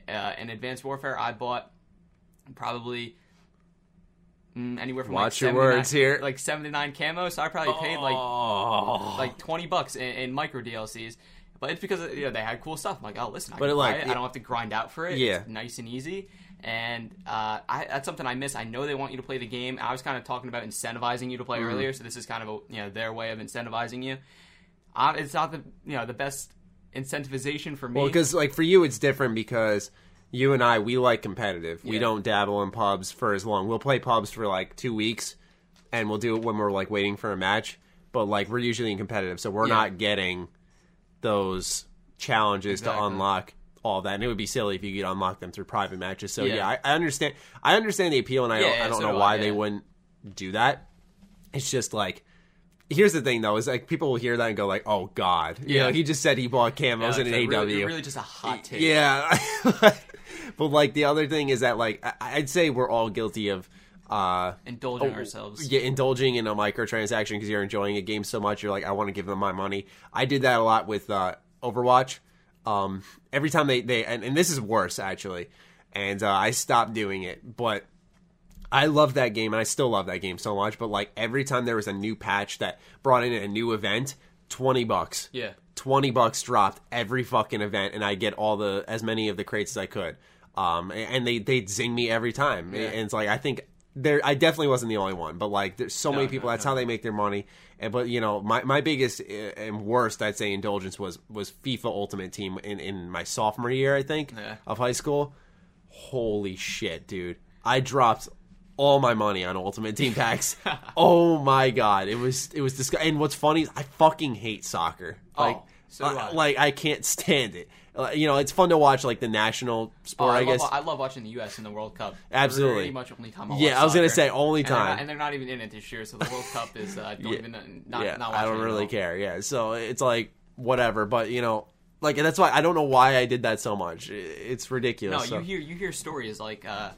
uh, in Advanced Warfare, I bought probably mm, anywhere from Watch like your 79 words here. like 79 camo. So I probably paid like oh. like 20 bucks in, in micro DLCs. But it's because you know they had cool stuff. I'm like, oh, listen, I But can it, buy like, it. I don't have to grind out for it. Yeah. it's nice and easy. And uh, I, that's something I miss. I know they want you to play the game. I was kind of talking about incentivizing you to play Mm-hmm. earlier, so this is kind of a, you know their way of incentivizing you. Uh, it's not the you know the best incentivization for me. Well, because like for you, it's different because you and I we like competitive. We Yeah. don't dabble in pubs for as long. We'll play pubs for like two weeks, and we'll do it when we're like waiting for a match. But like we're usually in competitive, so we're Yeah. not getting those challenges to Exactly. unlock all that. And it would be silly if you could unlock them through private matches. So yeah, Yeah. I, I understand. I understand the appeal, and I don't, yeah, I don't so know do why I, they yeah. wouldn't do that. It's just like. Here's the thing, though, is like people will hear that and go like, "Oh God!" You Yeah. know, he just said he bought camos Yeah, in an AW. really, really just a hot take. Yeah, but like the other thing is that like I- I'd say we're all guilty of uh indulging oh, ourselves. yeah, indulging in a microtransaction because you're enjoying a game so much. You're like, I want to give them my money. I did that a lot with uh, Overwatch. Um, every time they they and, and this is worse actually, and uh, I stopped doing it, but. I love that game, and I still love that game so much. But like every time there was a new patch that brought in a new event, twenty bucks. Yeah. 20 bucks dropped every fucking event and I get all the as many of the crates as I could. Um and they they'd zing me every time. Yeah. And it's like I think there I definitely wasn't the only one, but like there's so many people no, that's no. how they make their money. And but you know, my my biggest uh, and worst I'd say indulgence was was FIFA Ultimate Team in in my sophomore year, I think, Yeah. of high school. Holy shit, dude. I dropped all my money on Ultimate Team packs. oh my god, it was it was disgusting. And what's funny is I fucking hate soccer. Like, Oh, so uh, I. like I can't stand it. Uh, you know, it's fun to watch like the national Oh, sport. I, I, guess. love, I love watching the U.S. in the World Cup. Absolutely. Pretty much only time. I Yeah, I was gonna say, only And they're time. not- and they're not even in it this year. So the World Cup is uh, don't Yeah. even not, yeah, not I don't watching it at really all. care. Yeah, so it's like whatever. But you know, like that's why I don't know why I did that so much. It's ridiculous. No, so. you hear you hear stories like, uh,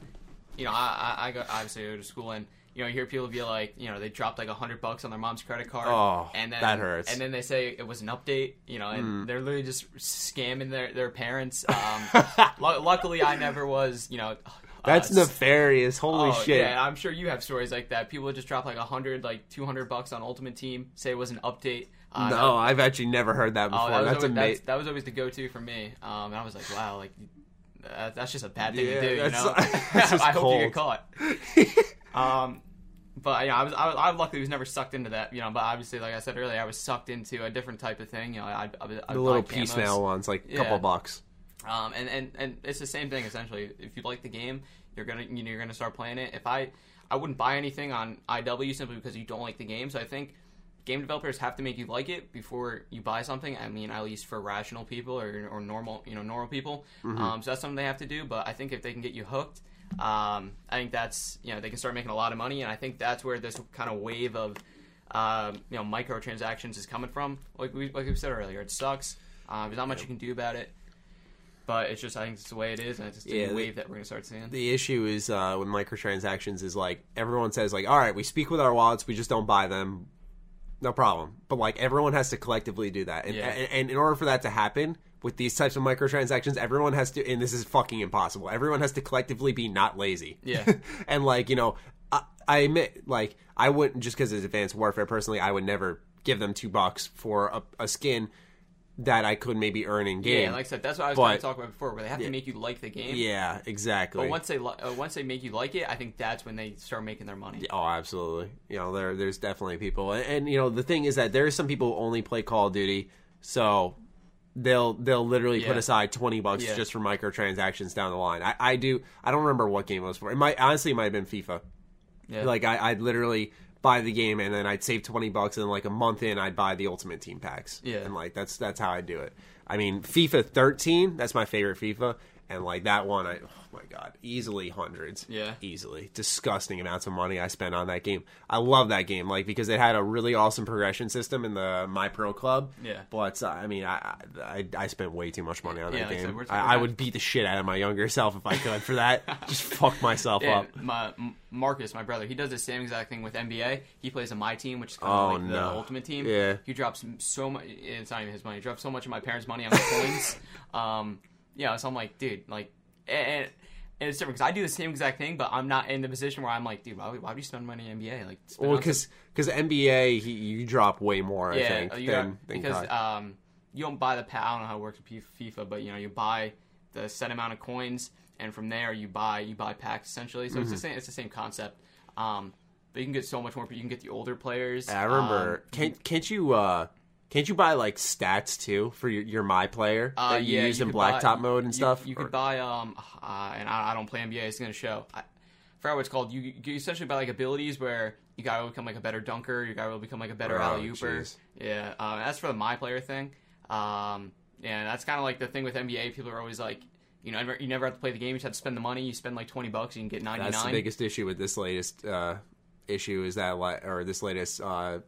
you know, I, I, I go obviously I go to school and you know you hear people be like, you know, they dropped like a hundred bucks on their mom's credit card. Oh, and then that hurts. And then they say it was an update, you know, and they're literally just scamming their their parents. Um, lu- luckily, I never was, you know. That's uh, nefarious. Holy Oh, shit. Yeah, I'm sure you have stories like that. People would just drop like a hundred, like two hundred bucks on Ultimate Team, say it was an update. Uh, that- no, I've actually never heard that before. Oh, that was, that's always, amazing. that was always the go-to for me. Um, and I was like, wow, like that's just a bad thing Yeah, to do. You know, I hope you get caught. Um, but yeah, I was, I was, I luckily was never sucked into that. You know, but obviously, like I said earlier, I was sucked into a different type of thing. You know, I, I, I the little piecemeal ones, like a Yeah. couple bucks. um, and, and, and it's the same thing essentially. If you like the game, you're gonna you know, you're gonna start playing it. If I I wouldn't buy anything on IW simply because you don't like the game. So I think game developers have to make you like it before you buy something. I mean, at least for rational people or, or normal you know normal people. Um, so that's something they have to do. But I think if they can get you hooked, um, I think that's you know they can start making a lot of money. And I think that's where this kind of wave of um, you know microtransactions is coming from. Like we like we said earlier, it sucks. Uh, there's not much you can do about it. But it's just I think it's the way it is, and it's just a Yeah, the- wave that we're gonna start seeing. The issue is uh, with microtransactions is like everyone says like, all right, we speak with our wallets, we just don't buy them. No problem. But like everyone has to collectively do that, and, Yeah. and, and in order for that to happen, with these types of microtransactions, everyone has to, and this is fucking impossible. Everyone has to collectively be not lazy. Yeah. and like you know, I, I admit, like I wouldn't just because it's Advanced Warfare. Personally, I would never give them two bucks for a, a skin that I could maybe earn in game. Yeah, like I said, that's what I was But- kind of talking about before, where they have to make you like the game. yeah, exactly. But once they li- uh, once they make you like it, I think that's when they start making their money. Oh, absolutely. You know, there there's definitely people, and, and you know the thing is that there are some people who only play Call of Duty, so they'll they'll literally put aside twenty bucks Yeah. just for microtransactions down the line. I, I do. I don't remember what game it was for. It might honestly it might have been FIFA. Yeah. Like I, I'd literally buy the game and then I'd save twenty bucks and then like a month in I'd buy the Ultimate Team packs. Yeah. and like that's that's how I do it. I mean, FIFA 13, that's my favorite FIFA, and like that one, I oh my god, easily hundreds. Yeah. easily disgusting amounts of money I spent on that game. I love that game, like because it had a really awesome progression system in the My Pro Club. Yeah. but uh, I mean, I, I I spent way too much money on Yeah, that like I said, game. we're- I, I would beat the shit out of my younger self if I could for that. Just fuck myself Yeah, up. my Marcus, my brother, he does the same exact thing with NBA. He plays on my team, which is kind Oh, of like the no. ultimate team. Yeah. he drops so much. It's not even his money. He drops so much of my parents' money on the coins. Um, yeah, so I'm like, dude, like, and, and it's different because I do the same exact thing, but I'm not in the position where I'm like, dude, why, would- why would you spend money on NBA? Like, Well, some- because NBA, he, you drop way more, I yeah, think, you than, got, than because COD. um, you don't buy the pa- I don't know how it works with FIFA, but you know, you buy the set amount of coins, and from there you buy you buy packs essentially. So it's Mm-hmm. the same. It's the same concept. Um, but you can get so much more. You can get the older players. I remember. Um, can't can't you uh can't you buy like stats too for your, your my player uh, that you yeah, use in could buy- blacktop mode and you- stuff? You Or- could buy um, uh, and I, I don't play NBA. It's gonna show. I forgot what it's called. You, you essentially buy like abilities where you gotta become like a better dunker. You gotta become like a better Oh, alley ooper. Yeah, uh, that's for the my player thing. Um, and that's kind of like the thing with NBA. People are always like, you know, never, you never have to play the game. You just have to spend the money. You spend like twenty bucks, you can get ninety nine. That's the biggest issue with this latest uh, issue is that or this latest uh,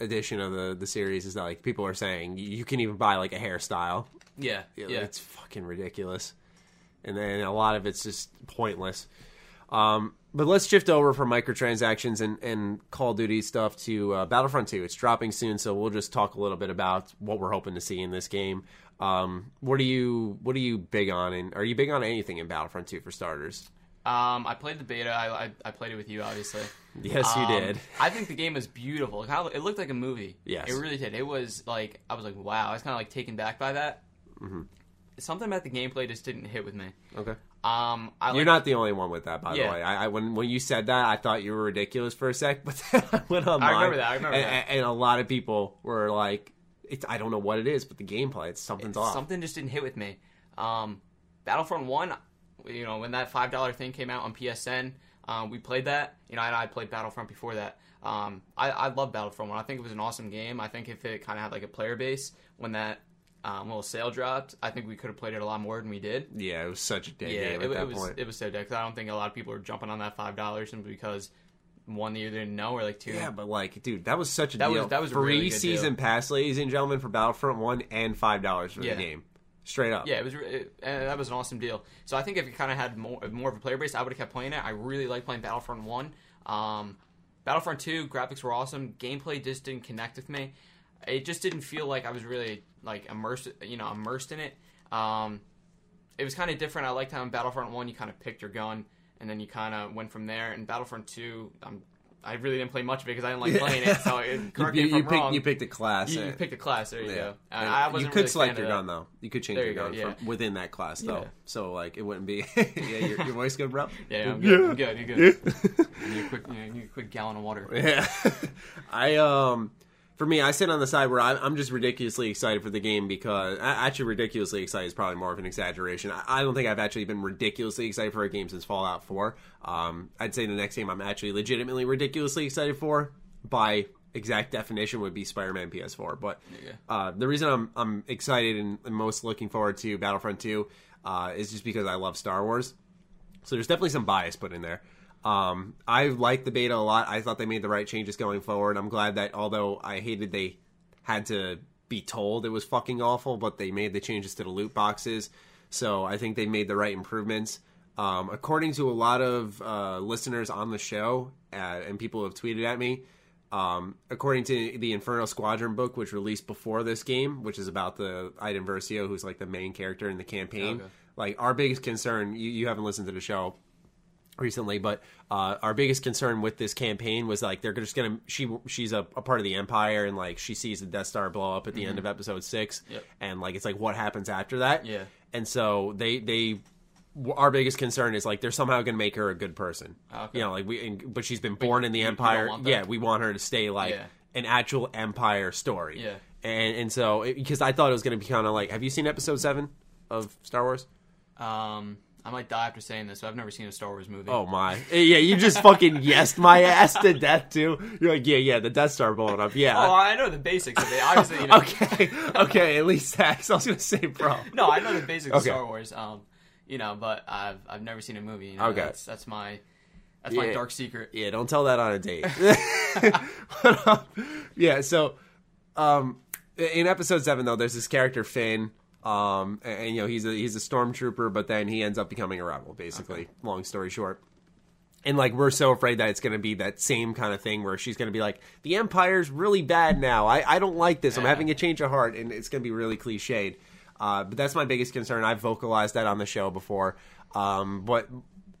edition of the the series is that like people are saying you can even buy like a hairstyle. Yeah, Yeah, yeah. it's fucking ridiculous, and then a lot of it's just pointless. Um, but let's shift over from microtransactions and, and Call of Duty stuff to uh, Battlefront 2. It's dropping soon, so we'll just talk a little bit about what we're hoping to see in this game. Um, what are you What are you big on? And are you big on anything in Battlefront 2 for starters? Um, I played the beta. I, I, I played it with you, obviously. Yes, you Um, did. I think the game was beautiful. Like, How it looked like a movie. Yes. it really did. It was like I was like, wow. I was kind of like taken back by that. Mm-hmm. Something about the gameplay just didn't hit with me. Okay. Um, I You're like, not the only one with that, by the way. I, I when when you said that, I thought you were ridiculous for a sec, but then I went online. remember that, I remember and, that. and a lot of people were like, it's, "I don't know what it is, but the gameplay, it's something's off." something just didn't hit with me. Um, Battlefront One, you know, when that five dollar thing came out on PSN, um, we played that. You know, and I played Battlefront before that. Um, I, I love Battlefront One. I think it was an awesome game. I think if it kind of had like a player base when that um, little sale dropped, I think we could have played it a lot more than we did. Yeah, it was such a dead Yeah, game it, at it that was point. it was so dead 'cause I don't think a lot of people are jumping on that five dollars simply because one they either didn't know or like two. yeah, but like, dude, that was such a That was- deal. that was a free really good deal. season pass, ladies and gentlemen, for Battlefront One, and five dollars for Yeah. the game, straight up. Yeah, it was, it, and that was an awesome deal. So I think if it kind of had more more of a player base, I would have kept playing it. I really like playing Battlefront One. Um, Battlefront Two graphics were awesome. Gameplay just didn't connect with me. It just didn't feel like I was really like immersed, you know, immersed in it. Um, it was kind of different. I liked how in Battlefront One you kind of picked your gun and then you kind of went from there. In Battlefront Two, um, I really didn't play much of it because I didn't like playing it. So it, correct you, me if you I'm picked, wrong. you picked a class. You- you picked a class. There you go. And I wasn't you could really a select fan your of gun that. though. You could change There your you go, gun yeah. from within that class though. Yeah. So like it wouldn't be. yeah, your, your voice good, bro. Yeah, I'm good. I'm good. You're good. You need a quick, you know, you need a quick gallon of water. Yeah, I um, for me, I sit on the side where I'm, I'm just ridiculously excited for the game because actually ridiculously excited is probably more of an exaggeration. I, I don't think I've actually been ridiculously excited for a game since Fallout 4. Um, I'd say the next game I'm actually legitimately ridiculously excited for by exact definition would be Spider-Man PS4. But uh, the reason I'm I'm excited and, and most looking forward to Battlefront 2 uh, is just because I love Star Wars. So there's definitely some bias put in there. Um, I like the beta a lot. I thought they made the right changes going forward. I'm glad that although I hated they had to be told it was fucking awful, but they made the changes to the loot boxes. So I think they made the right improvements. Um, according to a lot of uh, listeners on the show uh, and people have tweeted at me, Um, according to the Inferno Squadron book, which released before this game, which is about the Iden Versio, who's like the main character in the campaign. Okay. Like our biggest concern, you, you haven't listened to the show recently, but uh, our biggest concern with this campaign was like they're just gonna she she's a, a part of the Empire and like she sees the Death Star blow up at the end of episode six, Mm-hmm. Yep. and like it's like what happens after that? Yeah. and so they they our biggest concern is like they're somehow gonna make her a good person. Okay. You know, like we and, but she's been born in the Empire. yeah, we want her to stay like Yeah. an actual Empire story. Yeah. and and so because I thought it was gonna be kind of like, have you seen Episode Seven of Star Wars? Um, I might die after saying this. So I've never seen a Star Wars movie. Oh my! Yeah, you just fucking yesed my ass to death too. You're like, yeah, yeah, the Death Star blowing up. Yeah. Oh, I know the basics of it. Obviously, you know. okay, okay. At least that. 'cause I was gonna say, bro. No, I know the basics of Star Wars. Um, you know, but I've I've never seen a movie. You know, Okay. That's that's my that's my dark secret. Yeah, don't tell that on a date. But, um, yeah, so um, in episode seven though, there's this character Finn. Um, and, and, you know he's a he's a stormtrooper, but then he ends up becoming a rebel. Basically, long story short. And like we're so afraid that it's going to be that same kind of thing where she's going to be like, the Empire's really bad now. I, I don't like this. I'm having a change of heart, and it's going to be really cliched. Uh, but that's my biggest concern. I've vocalized that on the show before. Um, but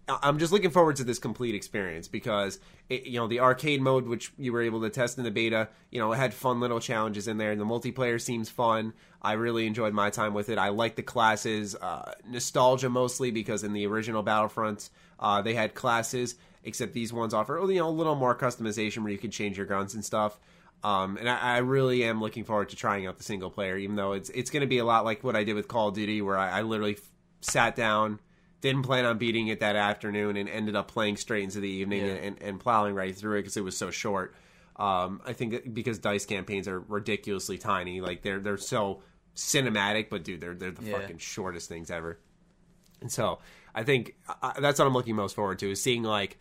I'm just looking forward to this complete experience because it, you know the arcade mode, which you were able to test in the beta, you know, had fun little challenges in there, and the multiplayer seems fun. I really enjoyed my time with it. I like the classes, uh, nostalgia mostly because in the original Battlefront, uh, they had classes, except these ones offer you know a little more customization where you can change your guns and stuff. Um, and I, I really am looking forward to trying out the single player, even though it's it's going to be a lot like what I did with Call of Duty, where I, I literally f- sat down, didn't plan on beating it that afternoon, and ended up playing straight into the evening Yeah. and, and plowing right through it because it was so short. Um, I think because DICE campaigns are ridiculously tiny, like they're they're so cinematic, but dude, they're they're the Yeah. fucking shortest things ever. And so I think that's what I'm looking most forward to is seeing like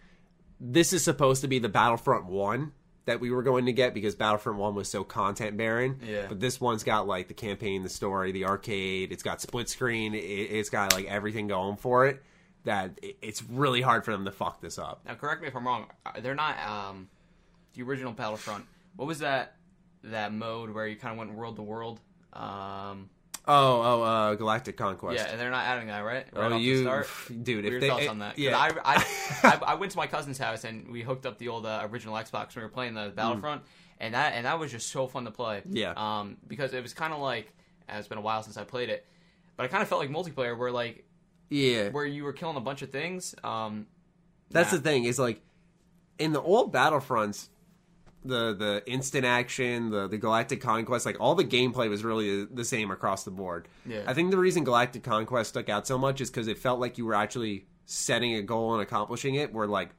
this is supposed to be the Battlefront one that we were going to get because Battlefront one was so content barren. Yeah. But this one's got like the campaign, the story, the arcade. It's got split screen. It, it's got like everything going for it. That it, it's really hard for them to fuck this up. Now, correct me if I'm wrong. uh, They're not um, the original Battlefront. What was that that mode where you kind of went world to world? Um, Oh, oh, uh, Galactic Conquest. yeah, and they're not adding that, right? Right Oh, off you, the start. dude. Are If they, thoughts it- on that? yeah, I, I, I, I went to my cousin's house and we hooked up the old uh, original Xbox. We were playing the Battlefront, and that and that was just so fun to play. Mm. Yeah. Um, because it was kind of like and it's been a while since I played it, but I kind of felt like multiplayer where like yeah. where you were killing a bunch of things. Um, That's nah. the thing is like in the old Battlefronts, the the instant action, the the Galactic Conquest, like all the gameplay was really the same across the board. Yeah. I think the reason Galactic Conquest stuck out so much is because it felt like you were actually setting a goal and accomplishing it. Where like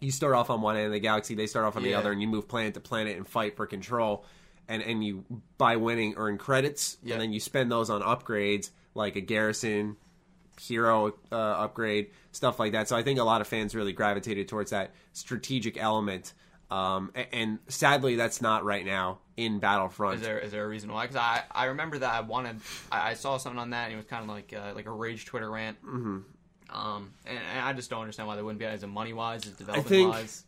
you start off on one end of the galaxy, they start off on the other, and you move planet to planet and fight for control. And and you by winning earn credits, Yeah. and then you spend those on upgrades like a garrison hero uh, upgrade, stuff like that. So I think a lot of fans really gravitated towards that strategic element. Um, and, sadly, that's not right now in Battlefront. Is there is there a reason why? Because I, I remember that I wanted I, I saw something on that and it was kind of like uh, like a rage Twitter rant. Mm-hmm. Um, and, and I just don't understand why they wouldn't be as money wise as development wise.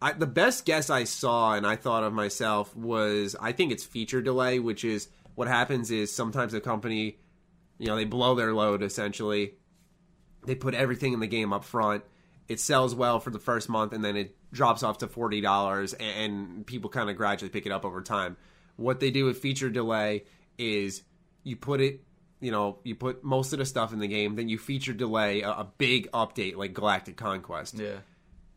I, the best guess I saw and I thought of myself was I think it's feature delay, which is what happens is sometimes a company, you know, they blow their load essentially. They put everything in the game up front. It sells well for the first month and then it drops off to forty dollars and, people kind of gradually pick it up over time. What they do with feature delay is you put it you know, you put most of the stuff in the game, then you feature delay a, a big update like Galactic Conquest Yeah.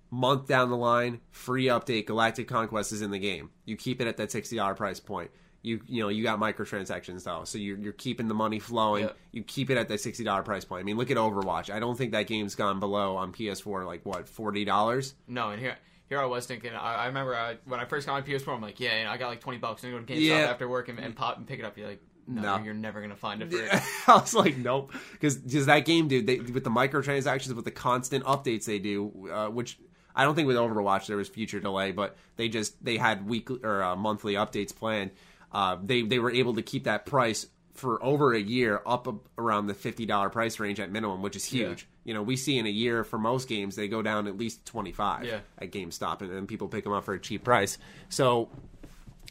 month down the line, free update, Galactic Conquest is in the game. You keep it at that sixty dollar price point. You you know you got microtransactions though, so you're you're keeping the money flowing. Yeah. You keep it at that sixty dollar price point. I mean, look at Overwatch. I don't think that game's gone below on PS4 like what forty dollars. No, and here here I was thinking. I, I remember I, when I first got my PS4, I'm like, yeah, you know, I got like twenty bucks. Gonna go to GameStop Yeah. after work and, and pop and pick it up. You're like, no, No. you're never gonna find it. For I was like, nope, because that game, dude, they, with the microtransactions, with the constant updates they do, uh, which I don't think with Overwatch there was feature delay, but they just they had weekly or uh, monthly updates planned. Uh, they they were able to keep that price for over a year up around the fifty dollar price range at minimum, which is huge. You know, we see in a year for most games they go down at least twenty five Yeah. at GameStop, and then people pick them up for a cheap price. So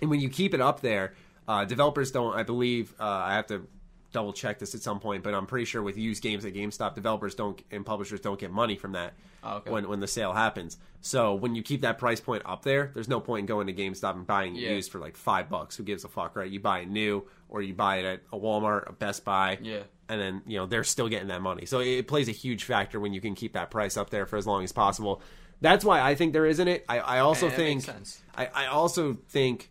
and when you keep it up there, uh, developers don't. I believe uh, I have to double check this at some point, but I'm pretty sure with used games at GameStop, developers don't and publishers don't get money from that Oh, okay. when when the sale happens. So when you keep that price point up there, there's no point in going to GameStop and buying it Yeah. used for like five bucks. Who gives a fuck, right? You buy it new, or you buy it at a Walmart, a Best Buy, Yeah. and then you know they're still getting that money. So it plays a huge factor when you can keep that price up there for as long as possible. That's why I think there isn't it. I, I also it think. I, I also think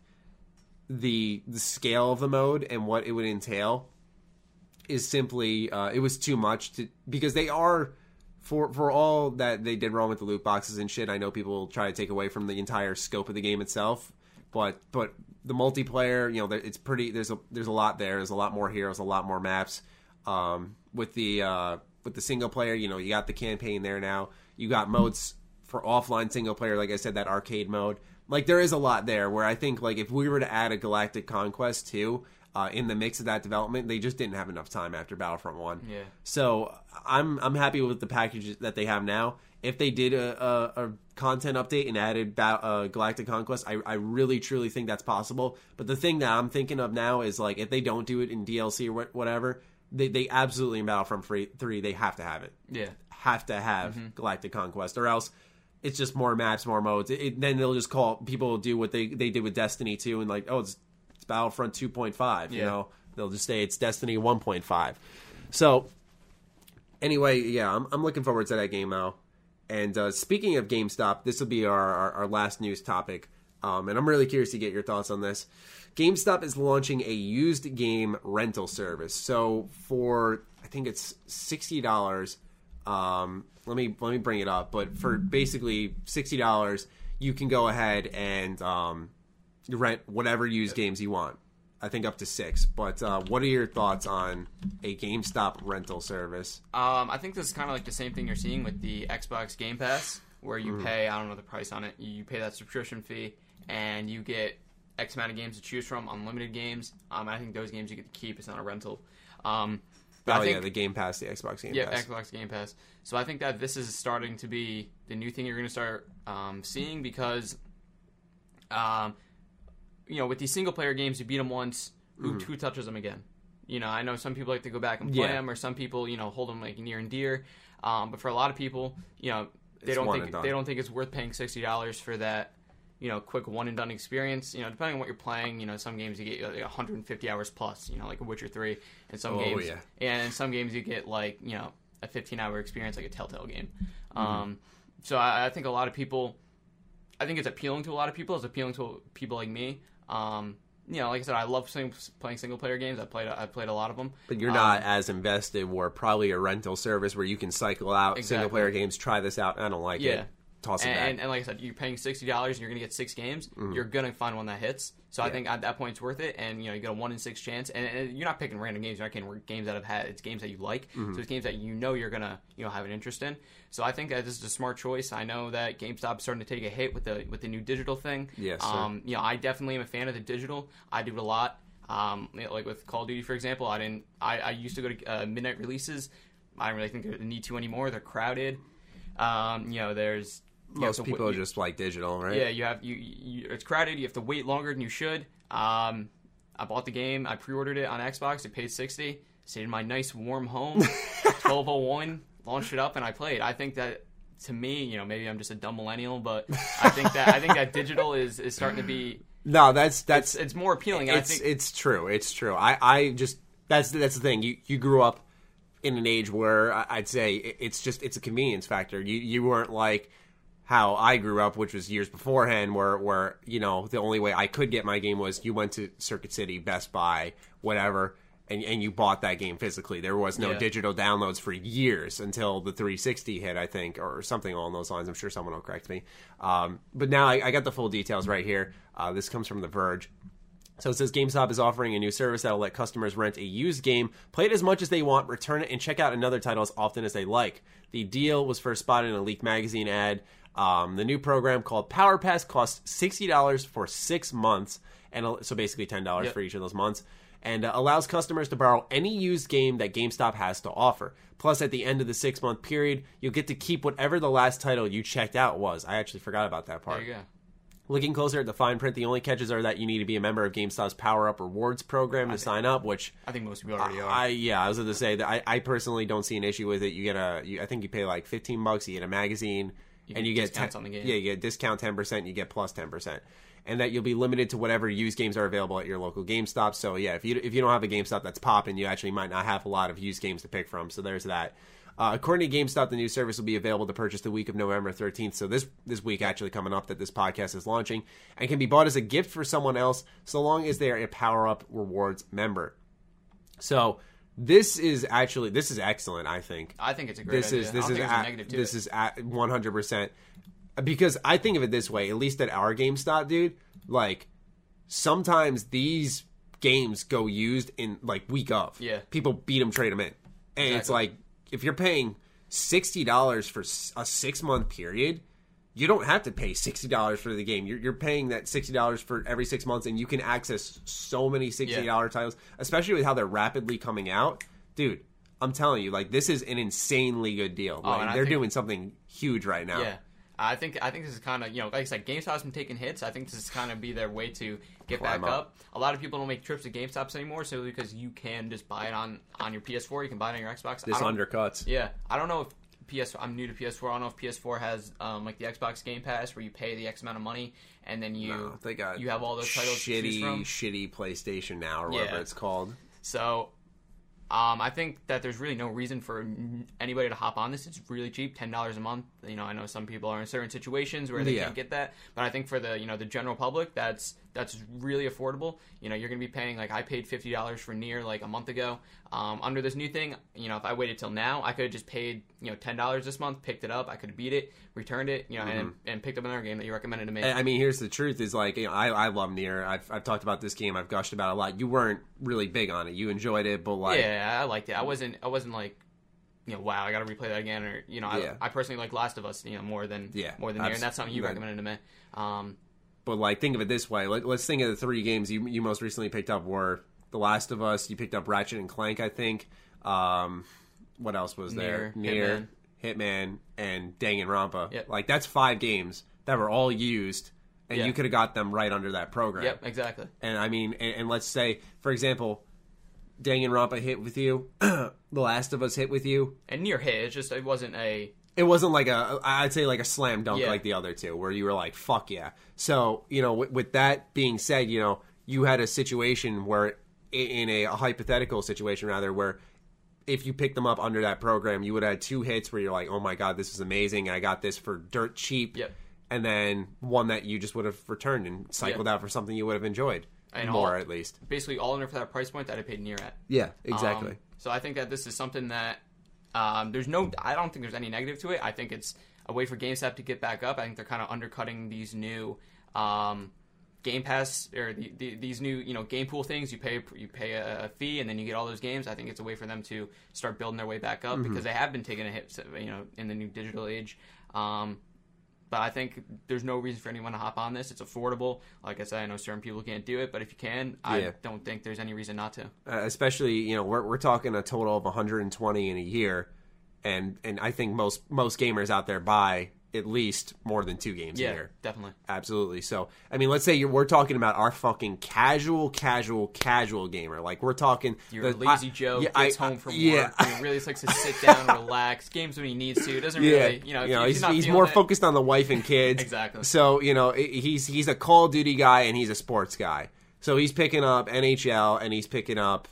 the the scale of the mode and what it would entail is simply uh, it was too much to because they are for for all that they did wrong with the loot boxes and shit. I know people will try to take away from the entire scope of the game itself, but but the multiplayer, you know, it's pretty. There's a there's a lot there. There's a lot more heroes, a lot more maps. Um, with the uh, with the single player, you know, you got the campaign there now. You got modes for offline single player, like I said, that arcade mode. Like there is a lot there where I think like if we were to add a Galactic Conquest too. Uh, in the mix of that development, they just didn't have enough time after Battlefront One. Yeah. So I'm I'm happy with the package that they have now. If they did a, a, a content update and added ba- uh, Galactic Conquest, I, I really truly think that's possible. But the thing that I'm thinking of now is like if they don't do it in DLC or wh- whatever, they they absolutely in Battlefront free, three they have to have it. Yeah. Have to have Mm-hmm. Galactic Conquest, or else it's just more maps, more modes. It, it- then they'll just call people will do what they they did with Destiny two and like oh it's Battlefront two point five. You Yeah. know they'll just say it's Destiny one point five. So anyway, yeah, I'm, I'm looking forward to that game now. And uh, speaking of GameStop, this will be our, our, our last news topic. Um, and I'm really curious to get your thoughts on this. GameStop is launching a used game rental service. So for I think it's sixty dollars. Um, let me let me bring it up. But for basically sixty dollars, you can go ahead and um, rent whatever used games you want. I think up to six. But uh, what are your thoughts on a GameStop rental service? Um, I think this is kind of like the same thing you're seeing with the Xbox Game Pass, where you pay I don't know the price on it. You pay that subscription fee, and you get X amount of games to choose from, unlimited games. Um, I think those games you get to keep. It's not a rental. Um, Oh think, yeah, the Game Pass, the Xbox Game Pass. yeah, Pass. Xbox Game Pass. So I think that this is starting to be the new thing you're going to start um, seeing because, um, you know, with these single player games, you beat them once, who who touches them again? You know, I know some people like to go back and play Yeah. them, or some people, you know, hold them like near and dear. Um, but for a lot of people, you know, they It's don't think they don't think it's worth paying sixty dollars for that. You know, quick one and done experience. You know, depending on what you're playing, you know, some games you get like 150 hours plus. You know, like a Witcher Three, and some Oh, games, yeah. and in some games you get like you know a 15 hour experience like a Telltale game. Mm-hmm. Um, so I, I think a lot of people, I think it's appealing to a lot of people. It's appealing to people like me. Um, you know, like I said, I love sing, playing single player games. I played I played a lot of them. But you're Um, not as invested or probably a rental service where you can cycle out Exactly. single player games, try this out, I don't like Yeah. it. Toss it and, back. and, and like I said, you're paying sixty dollars and you're gonna get six games. You're gonna find one that hits. So I Mm-hmm. Think at that point it's worth it. And you know, you get a one in six chance. And, and you're not picking random games. You're not getting games that have had. It's games that you like. Mm-hmm. So it's games that you know you're gonna you know have an interest in. So I think that this is a smart choice. I know that GameStop's starting to take a hit with the with the new digital thing. Yes, sir. Um, you know, I definitely am a fan of the digital. I do it a lot. Um, you know, like with Call of Duty, for example, I didn't. I, I used to go to uh, midnight releases. I don't really think they need to anymore. They're crowded. Um, you know, there's Most to people are just like digital, right? yeah, you have you, you. It's crowded. You have to wait longer than you should. Um, I bought the game. I pre-ordered it on Xbox. It paid sixty. Stayed in my nice warm home. Twelve oh one. Launched it up and I played. I think that to me, you know, maybe I'm just a dumb millennial, but I think that I think that digital is is starting to be. No, that's that's It's, it's more appealing. it's think it's true. It's true. I I just that's that's the thing. You you grew up in an age where I'd say it's just it's a convenience factor. You you weren't like how I grew up, which was years beforehand, where where you know the only way I could get my game was you went to Circuit City, Best Buy, whatever. And, and you bought that game physically. There was no Yeah. digital downloads for years until the 360 hit, I think, or something along those lines. I'm sure someone will correct me. Um, but now I, I got the full details right here. Uh, this comes from The Verge. So it says GameStop is offering a new service that will let customers rent a used game, play it as much as they want, return it, and check out another title as often as they like. The deal was first spotted in a Leak magazine ad. Um, the new program called Power Pass costs sixty dollars for six months, and so basically ten dollars Yep. for each of those months. and uh, allows customers to borrow any used game that GameStop has to offer. Plus, at the end of the six month period, you'll get to keep whatever the last title you checked out was. I actually forgot about that part. There you go. Looking closer at the fine print, the only catches are that you need to be a member of GameStop's Power Up Rewards program to sign up, which I think most people already are. I yeah, I was going to say that I, I personally don't see an issue with it. You get a, you, I think you pay like fifteen bucks, you get a magazine, and you get discounts on the game. Yeah, you get discount ten percent, you get plus ten percent, and that you'll be limited to whatever used games are available at your local GameStop. So yeah, if you if you don't have a GameStop that's popping, you actually might not have a lot of used games to pick from. So there's that. Uh, according to GameStop, the new service will be available to purchase the week of November 13th. So this this week actually coming up that this podcast is launching, and can be bought as a gift for someone else, so long as they are a Power Up Rewards member. So this is actually this is excellent. I think I think it's a great this idea. is this is a at, negative to this it. is at one hundred percent because I think of it this way. At least at our GameStop, dude. Like sometimes these games go used in like week of. Yeah. people beat them, trade them in, and it's like if you're paying sixty dollars for a six month period. You don't have to pay sixty dollars for the game. You're, you're paying that sixty dollars for every six months, and you can access so many sixty dollar titles, especially with how they're rapidly coming out, dude. I'm telling you, like this is an insanely good deal. Oh, like, Oh, I they're think- doing something huge right now. Yeah. I think I think this is kind of you know like I said, GameStop's been taking hits. I think this is kind of be their way to get back up. up. A lot of people don't make trips to GameStops anymore, so because you can just buy it on on your PS4, you can buy it on your Xbox. This undercuts. Yeah, I don't know if PS. I'm new to PS4. I don't know if PS4 has um, like the Xbox Game Pass where you pay the X amount of money and then you No, they got you have all those titles shitty, shitty PlayStation now or whatever it's called. So, um, I think that there's really no reason for anybody to hop on this. It's really cheap, ten dollars a month. You know, I know some people are in certain situations where they Yeah. can't get that, but I think for the you know the general public, that's that's really affordable. You know, you're going to be paying like I paid fifty dollars for NieR like a month ago. Um, under this new thing, you know, if I waited till now, I could have just paid you know ten dollars this month, picked it up, I could have beat it, returned it, you know, and, and picked up another game that you recommended to me. I I mean, here's the truth: is like you know, I I love NieR. I've I've talked about this game. I've gushed about it a lot. You weren't really big on it. You enjoyed it, but like yeah, I liked it. I wasn't. I wasn't like, you know, wow, I got to replay that again, or you know, I, Yeah. I personally like Last of Us, you know, more than Yeah, more than abs- and that's something you recommended to me. Um, But like, think of it this way. Let, let's think of the three games you you most recently picked up were The Last of Us. You picked up Ratchet and Clank, I think. Um, what else was there? NieR, Hitman, and Danganronpa. Yep. Like that's five games that were all used, and you could have got them right under that program. yep, exactly. And I mean, and, and let's say, for example, Danganronpa hit with you, The Last of Us hit with you. And NieR hit. It's just it wasn't a It wasn't like a, I'd say like a slam dunk Yeah. like the other two, where you were like, "Fuck yeah!" So you know, with, with that being said, you know, you had a situation where, in a, a hypothetical situation rather, where if you picked them up under that program, you would have had two hits where you're like, "Oh my god, this is amazing! I got this for dirt cheap." Yep. And then one that you just would have returned and cycled Yeah. out for something you would have enjoyed And more, all- at least. basically all in for that price point that I paid NieR at. Yeah, exactly. Um, so I think that this is something that um, there's no. I don't think there's any negative to it. I think it's a way for GameStop to get back up. I think they're kind of undercutting these new um, Game Pass or the, the, these new you know game pool things. You pay you pay a, a fee and then you get all those games. I think it's a way for them to start building their way back up because they have been taking a hit. You know, in the new digital age. Um, but I think there's no reason for anyone to hop on this. It's affordable. Like I said, I know certain people can't do it, but if you can, Yeah. I don't think there's any reason not to. uh, especially you know we're we're talking a total of 120 in a year, and and I think most most gamers out there buy at least more than two games Yeah, a year. definitely. Absolutely. So I mean, let's say you're, we're talking about our fucking casual, casual, casual gamer. Like we're talking You're the- a lazy I- Joe, yeah, gets I- home from yeah. work, and really likes to sit down relax, games when he needs to. Doesn't Yeah, really, you know, you know, he's, not he's more it- focused on the wife and kids. Exactly. So you know, he's he's a Call of Duty guy and he's a sports guy. So he's picking up NHL and he's picking up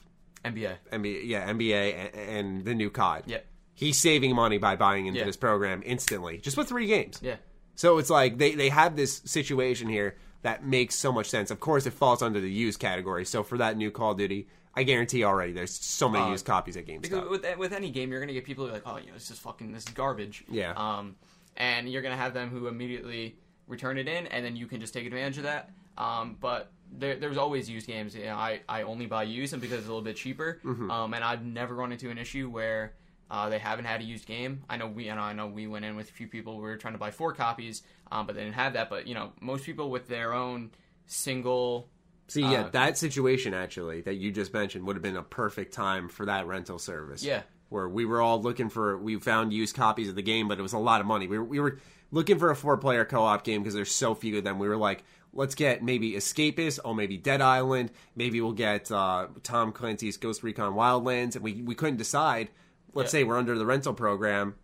NBA. NBA, yeah, NBA and, and the new COD. Yeah. He's saving money by buying into Yeah. this program instantly, just with three games. Yeah. So it's like they, they have this situation here that makes so much sense. Of course, it falls under the used category. So for that new Call of Duty, I guarantee already there's so many Uh, used copies at Because with with any game, you're gonna get people who are like, oh, you know, this is fucking, this is garbage. Yeah. Um, and you're gonna have them who immediately return it in, and then you can just take advantage of that. Um, but there, there's always used games. You know, I, I only buy used them because it's a little bit cheaper. Mm-hmm. Um, and I've never run into an issue where uh, they haven't had a used game. I know we and I know we went in with a few people. We were trying to buy four copies, um, but they didn't have that. But you know, most people with their own single See, yeah, Uh, that situation actually that you just mentioned would have been a perfect time for that rental service. Yeah. where we were all looking for, we found used copies of the game, but it was a lot of money. We were, we were looking for a four-player co-op game because there's so few of them. We were like, let's get maybe Escapist or maybe Dead Island. Maybe we'll get uh, Tom Clancy's Ghost Recon Wildlands, and we we couldn't decide. Let's Yeah. say we're under the rental program.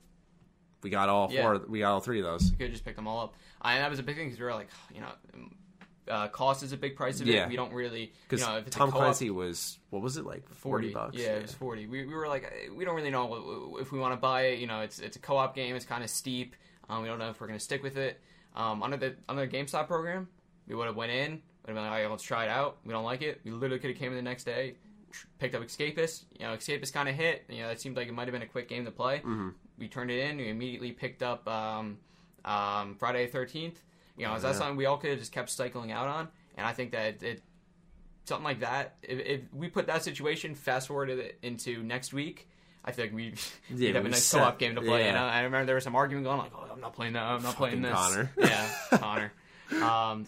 We got all Yeah. four. We got all three of those. You could just pick them all up. I, that was a big thing because we were like, you know, uh, cost is a big price of it. Yeah. We don't really, you Because know, if it's Tom Clancy was what was it like forty, bucks? Yeah, it was forty. We, we were like, we don't really know if we want to buy it. You know, it's it's a co-op game. It's kind of steep. Um, we don't know if we're gonna stick with it. Um, under the under the GameStop program, we would have went in. Would have been like, all right, let's try it out. We don't like it. We literally could have came in the next day, picked up Escapist. You know, Escapist kind of hit. You know, it seemed like it might have been a quick game to play. Mm-hmm. We turned it in. We immediately picked up um, um, Friday the Thirteenth. You know, Oh, is that something we all could have just kept cycling out on? And I think that it something like that. If, if we put that situation, fast forward it into next week, I think we Yeah, we'd have a nice set- co-op game to play. yeah. And I, I remember there was some argument going like, "Oh, I'm not playing that. I'm not playing Fucking this." Connor. Yeah, Connor. Um,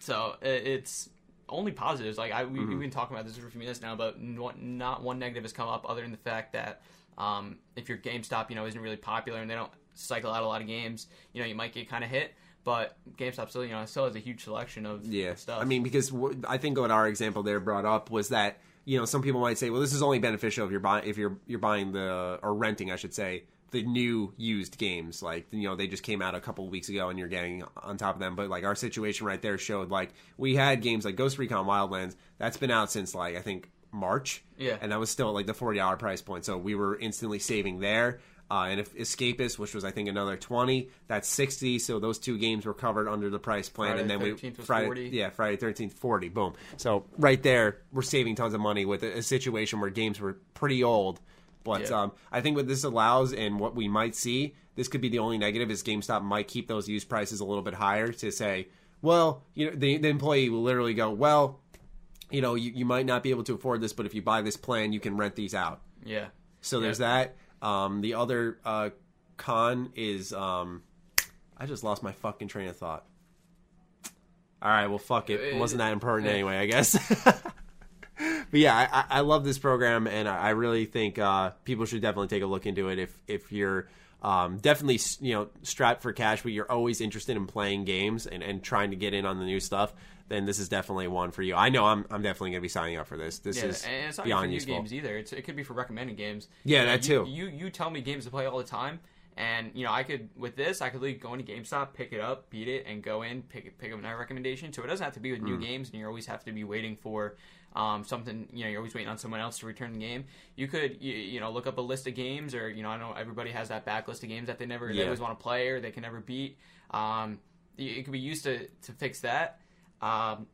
so it, it's only positives. Like I, we, Mm-hmm. we've been talking about this for a few minutes now, but not, not one negative has come up other than the fact that um, if your GameStop, you know, isn't really popular and they don't cycle out a lot of games, you know, you might get kind of hit. But GameStop still, you know, still has a huge selection of Yeah, stuff. I mean, because w- I think what our example there brought up was that you know some people might say, well, this is only beneficial if you're buying if you're you're buying the or renting, I should say, the new used games. Like you know they just came out a couple of weeks ago and you're getting on top of them. But like our situation right there showed like we had games like Ghost Recon Wildlands that's been out since like I think March. Yeah. and that was still like the forty dollar price point. So we were instantly saving there. Uh, and if Escapist, which was I think another twenty, that's sixty. So those two games were covered under the price plan, Friday and then we 13th Friday, 40. yeah, Friday thirteenth, forty, boom. So right there, we're saving tons of money with a, a situation where games were pretty old. But Yeah. um, I think what this allows and what we might see, this could be the only negative is GameStop might keep those used prices a little bit higher to say, well, you know, the, the employee will literally go, well, you know, you, you might not be able to afford this, but if you buy this plan, you can rent these out. yeah. So there's that. Um, the other uh, con is um, I just lost my fucking train of thought. All right, well, fuck it. It wasn't that important anyway, I guess. but yeah, I, I love this program, and I really think uh, people should definitely take a look into it if if you're um, definitely you know strapped for cash, but you're always interested in playing games and, and trying to get in on the new stuff. Then this is definitely one for you. I know I'm I'm definitely going to be signing up for this. This Yeah, is and it's not beyond for new useful. games either. It's, it could be for recommended games. Yeah, You know, that too. You you tell me games to play all the time, and you know I could with this I could like go into GameStop, pick it up, beat it, and go in pick pick up another recommendation. So it doesn't have to be with Mm. new games, and you always have to be waiting for um, something. You know, you're always waiting on someone else to return the game. You could you, you know look up a list of games, or you know I know everybody has that backlist of games that they never they always want to play or they can never beat. Um, it could be used to to fix that. Um,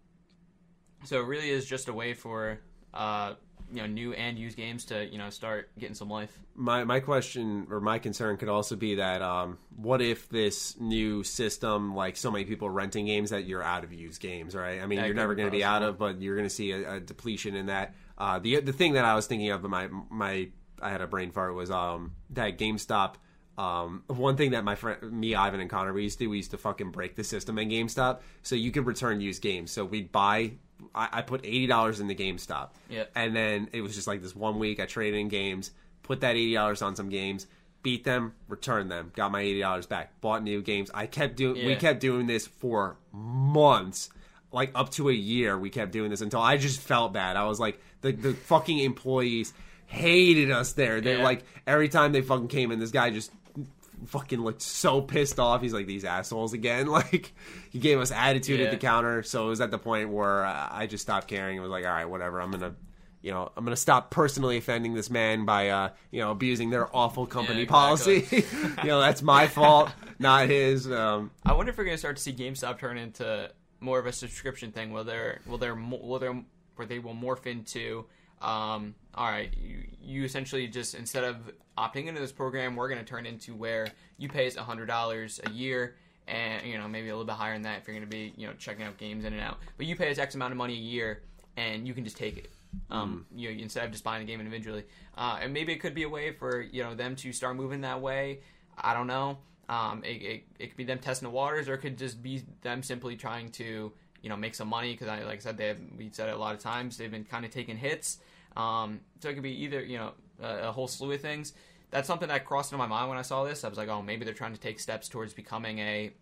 so it really is just a way for uh, you know new and used games to you know start getting some life. my my question or my concern could also be that um, what if this new system, like so many people renting games, that you're out of used games, right? I mean, That you're never going to be out of, but you're going to see a, a depletion in that. Uh, the the thing that I was thinking of, but my my I had a brain fart was um, that GameStop. Um, one thing that my friend, me, Ivan, and Connor, we used to do, we used to fucking break the system in GameStop so you could return used games. So we'd buy, I, I put eighty dollars in the GameStop, Yeah. and then it was just like this one week I traded in games, put that eighty dollars on some games, beat them, returned them, got my eighty dollars back, bought new games. I kept doing we kept doing this for months. Like up to a year we kept doing this until I just felt bad. I was like the the fucking employees hated us there. They're Yeah. like every time they fucking came in, this guy just fucking looked so pissed off. He's like these assholes again. Like he gave us attitude at the counter. So it was at the point where uh, I just stopped caring. It was like, all right, whatever. I'm gonna, you know, I'm gonna stop personally offending this man by, uh, you know, abusing their awful company exactly. policy. you know, that's my fault, not his. Um, I wonder if we're gonna start to see GameStop turn into more of a subscription thing, where they're will they're mo- will they where they will morph into. Um, all right, you, you essentially just instead of opting into this program, we're going to turn into where you pay us hundred dollars a year, and you know maybe a little bit higher than that if you're going to be you know checking out games in and out. But you pay us X amount of money a year, and you can just take it. Um, you know, instead of just buying the game individually, uh, and maybe it could be a way for you know them to start moving that way. I don't know. Um, it, it, it could be them testing the waters, or it could just be them simply trying to you know make some money because I like I said they have, we've said it a lot of times they've been kind of taking hits. Um, so it could be either you know a, a whole slew of things. That's something that crossed into my mind when I saw this. I was like, oh, maybe they're trying to take steps towards becoming a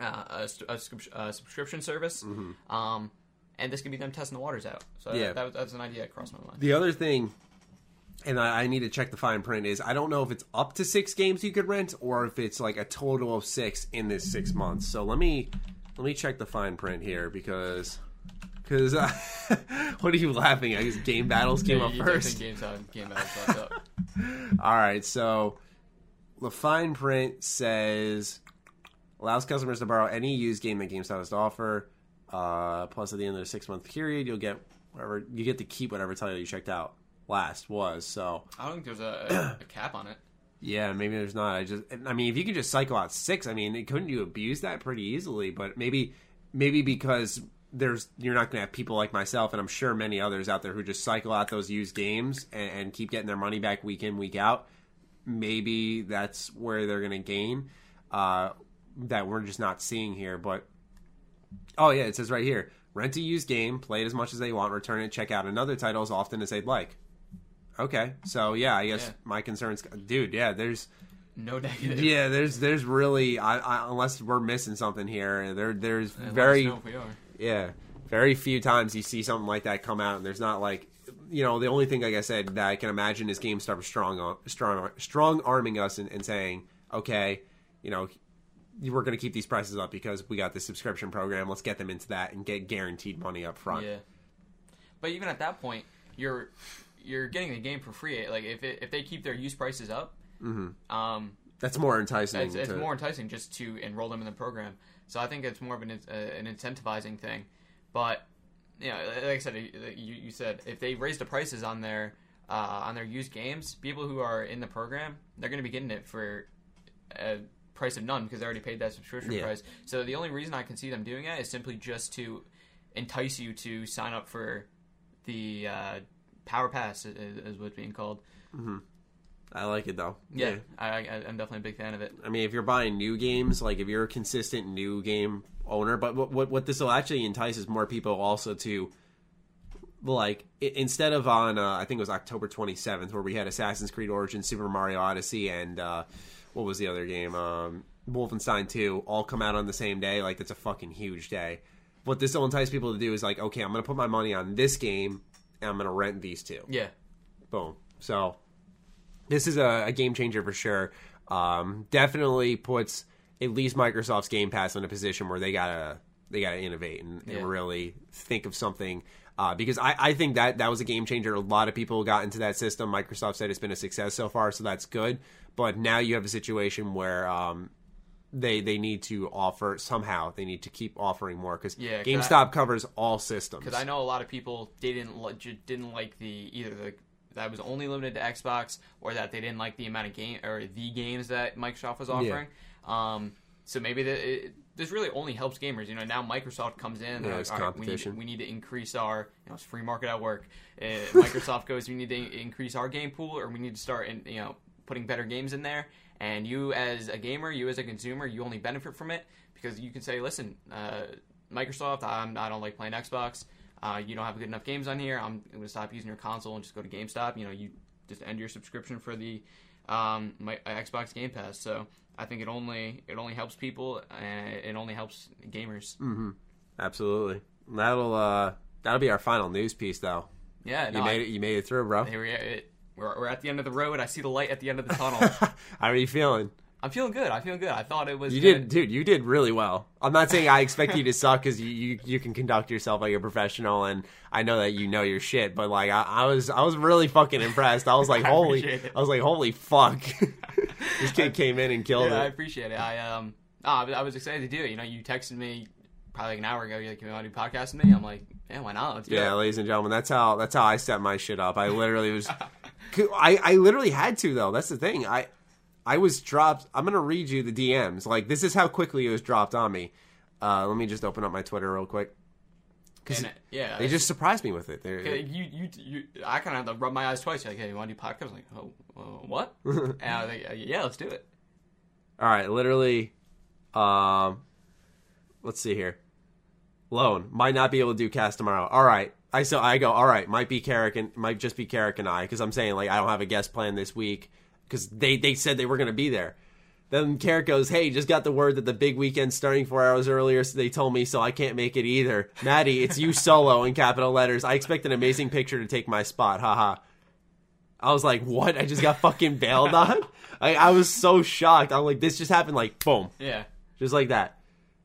uh, a, a, a subscription service. Um, and this could be them testing the waters out. So Yeah. that, was, that was an idea that crossed my mind. The other thing, and I, I need to check the fine print, is I don't know if it's up to six games you could rent or if it's like a total of six in this six months. So let me let me check the fine print here because because uh, what are you laughing at? 'Cause GameBattles came Yeah, up first. Games out, game fucked up. All right, so the fine print says allows customers to borrow any used game that GameStop has to offer. Uh, plus, at the end of the six month period, you'll get whatever you get to keep whatever title you checked out last was. So I don't think there's a, a cap on it. yeah, maybe there's not. I just, I mean, if you could just cycle out six, I mean, couldn't you abuse that pretty easily? But maybe, maybe because there's you're not going to have people like myself, and I'm sure many others out there who just cycle out those used games and, and keep getting their money back week in week out. Maybe that's where they're going to gain uh, that we're just not seeing here. But oh yeah, it says right here: rent a used game, play it as much as they want, return it, check out another title as often as they'd like. Okay, so yeah, I guess Yeah. my concerns, dude. Yeah, there's No negative. yeah, there's there's really I, I, unless we're missing something here. There there's very know if we are. yeah very few times you see something like that come out, and there's not like you know the only thing like I said that I can imagine is GameStop strong strong strong arming us and, and saying okay, you know we're going to keep these prices up because we got the subscription program. Let's get them into that and get guaranteed money up front. Yeah. But even at that point, you're you're getting the game for free. Like if it, if they keep their use prices up, um, That's more enticing. it's, it's to- more enticing just to enroll them in the program. So I think it's more of an uh, an incentivizing thing. But you know, like I said, you, you said if they raise the prices on their uh, on their used games, people who are in the program they're going to be getting it for a price of none because they already paid that subscription Yeah. price. So the only reason I can see them doing it is simply just to entice you to sign up for the uh, Power Pass, is, is what's being called. I like it though. Yeah, I, I, I'm definitely a big fan of it. I mean, if you're buying new games, like if you're a consistent new game owner, but what what, what this will actually entice is more people also to like i- instead of on uh, I think it was October 27th where we had Assassin's Creed Origins, Super Mario Odyssey, and uh, what was the other game? Um, Wolfenstein 2 all come out on the same day. Like that's a fucking huge day. What this will entice people to do is like, okay, I'm going to put my money on this game, and I'm going to rent these two. Yeah, Boom. So this is a, a game changer for sure. Um, definitely puts at least Microsoft's Game Pass in a position where they gotta they gotta innovate and, and really think of something. Uh, because I, I think that that was a game changer. A lot of people got into that system. Microsoft said it's been a success so far, so that's good. But now you have a situation where um, they they need to offer somehow they need to keep offering more because Yeah, GameStop covers all systems. because I know a lot of people didn't didn't like the either the that was only limited to Xbox or that they didn't like the amount of game or the games that Microsoft was offering. Um, so maybe the, it, this really only helps gamers. You know, now Microsoft comes in. and Yeah, like, it's "All right, we, need, we need to increase our you know it's free market at work. Uh, Microsoft goes, we need to increase our game pool, or we need to start in, you know putting better games in there. And you as a gamer, you as a consumer, you only benefit from it because you can say, listen, uh, Microsoft, I'm, I don't like playing Xbox. Uh, you don't have good enough games on here. I'm going to stop using your console and just go to GameStop. You know, you just end your subscription for the um, my, uh, Xbox Game Pass. So I think it only it only helps people and it only helps gamers. Absolutely. That'll uh that'll be our final news piece though. Yeah, no, You made I- it you made it through, bro. Here we are. We're, we're at the end of the road. I see the light at the end of the tunnel. How are you feeling? I'm feeling good. I feel good. I thought it was. You gonna- did dude, you did really well. I'm not saying I expect you to suck cuz you, you you can conduct yourself like a professional and I know that you know your shit, but like I, I was I was really fucking impressed. I was like, I "Holy." I was like, "Holy fuck." this kid came in and killed Yeah, I appreciate it. I um, oh, I was- I was excited to do it. You know, you texted me probably like an hour ago. You're like, "You want to do podcast with me?" I'm like, "Yeah, why not? Let's do Yeah, it." ladies and gentlemen, that's how that's how I set my shit up. I literally was, I I literally had to though. That's the thing. I I was dropped. I'm gonna read you the DMs. Like this is how quickly it was dropped on me. Uh, let me just open up my Twitter real quick. Uh, yeah, they just surprised me with it. They're, Okay, you, you, you, I kind of had to rub my eyes twice. You're like, hey, you want to do podcast? I'm like, oh, uh, what? and I was like, "Uh, yeah, let's do it. all right, literally. Um, let's see here. Lone might not be able to do cast tomorrow. All right. I so I go. All right. Might be Carrick and might just be Carrick and I because I'm saying like I don't have a guest plan this week because they they said they were going to be there. Then Carrick goes, "Hey, just got the word that the big weekend's starting four hours earlier. So they told me, so I can't make it either." Maddie, it's you solo in capital letters. I expect an amazing picture to take my spot. Haha. I was like, "What? I just got fucking bailed on." I, I was so shocked. I'm like, "This just happened like boom." Yeah. just like that.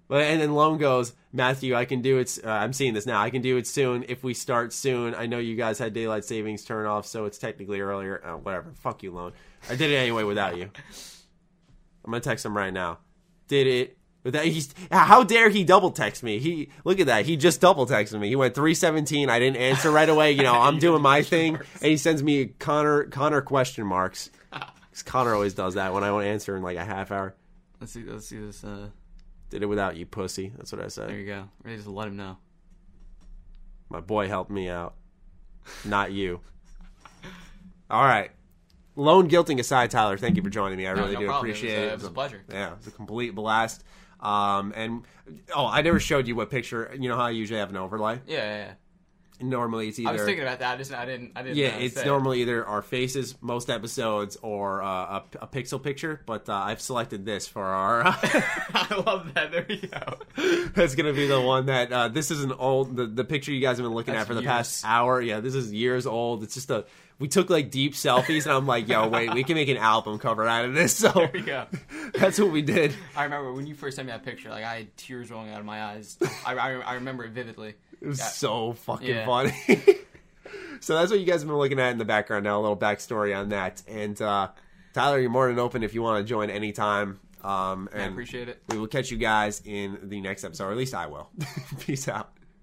But and then Lone goes, Matthew, I can do it. Uh, I'm seeing this now. I can do it soon if we start soon. I know you guys had daylight savings turn off, so it's technically earlier. Uh, whatever. Fuck you, Lone. I did it anyway without you. I'm gonna text him right now. Did it without? He's how dare he double text me? He look at that. He just double texted me. He went 317. I didn't answer right away. You know, I'm doing my thing, and he sends me Connor Connor question marks. 'Cause Connor always does that when I won't answer in like a half hour. Let's see. Let's see this. Uh, Did it without you, pussy. That's what I said. there you go. Ready to let him know. My boy helped me out, not you. All right. Lone guilting aside, Tyler, thank you for joining me. I No, really no do problem. It was, appreciate uh, it. it was a pleasure. Yeah, it was a complete blast. Um, and oh, I never showed you what picture. You know how I usually have an overlay. Yeah, yeah. yeah. Normally, it's either I was thinking about that. I just I didn't. I didn't. yeah, uh, it's normally either our faces most episodes or uh, a, a pixel picture. But uh, I've selected this for our. I love that. There you go. That's gonna be the one that uh, this is an old the, the picture you guys have been looking That's at for the years. past hour. Yeah, this is years old. It's just a we took like deep selfies, and I'm like, yo, wait, we can make an album cover out of this. So There you go. that's what we did. I remember when you first sent me that picture. Like I had tears rolling out of my eyes. I, I, I remember it vividly. It was Yeah. so fucking Yeah. funny. so that's what you guys have been looking at in the background now. A little backstory on that. And uh, Tyler, you're more than open if you want to join anytime. Um, I and appreciate it. we will catch you guys in the next episode, or at least I will. Peace out.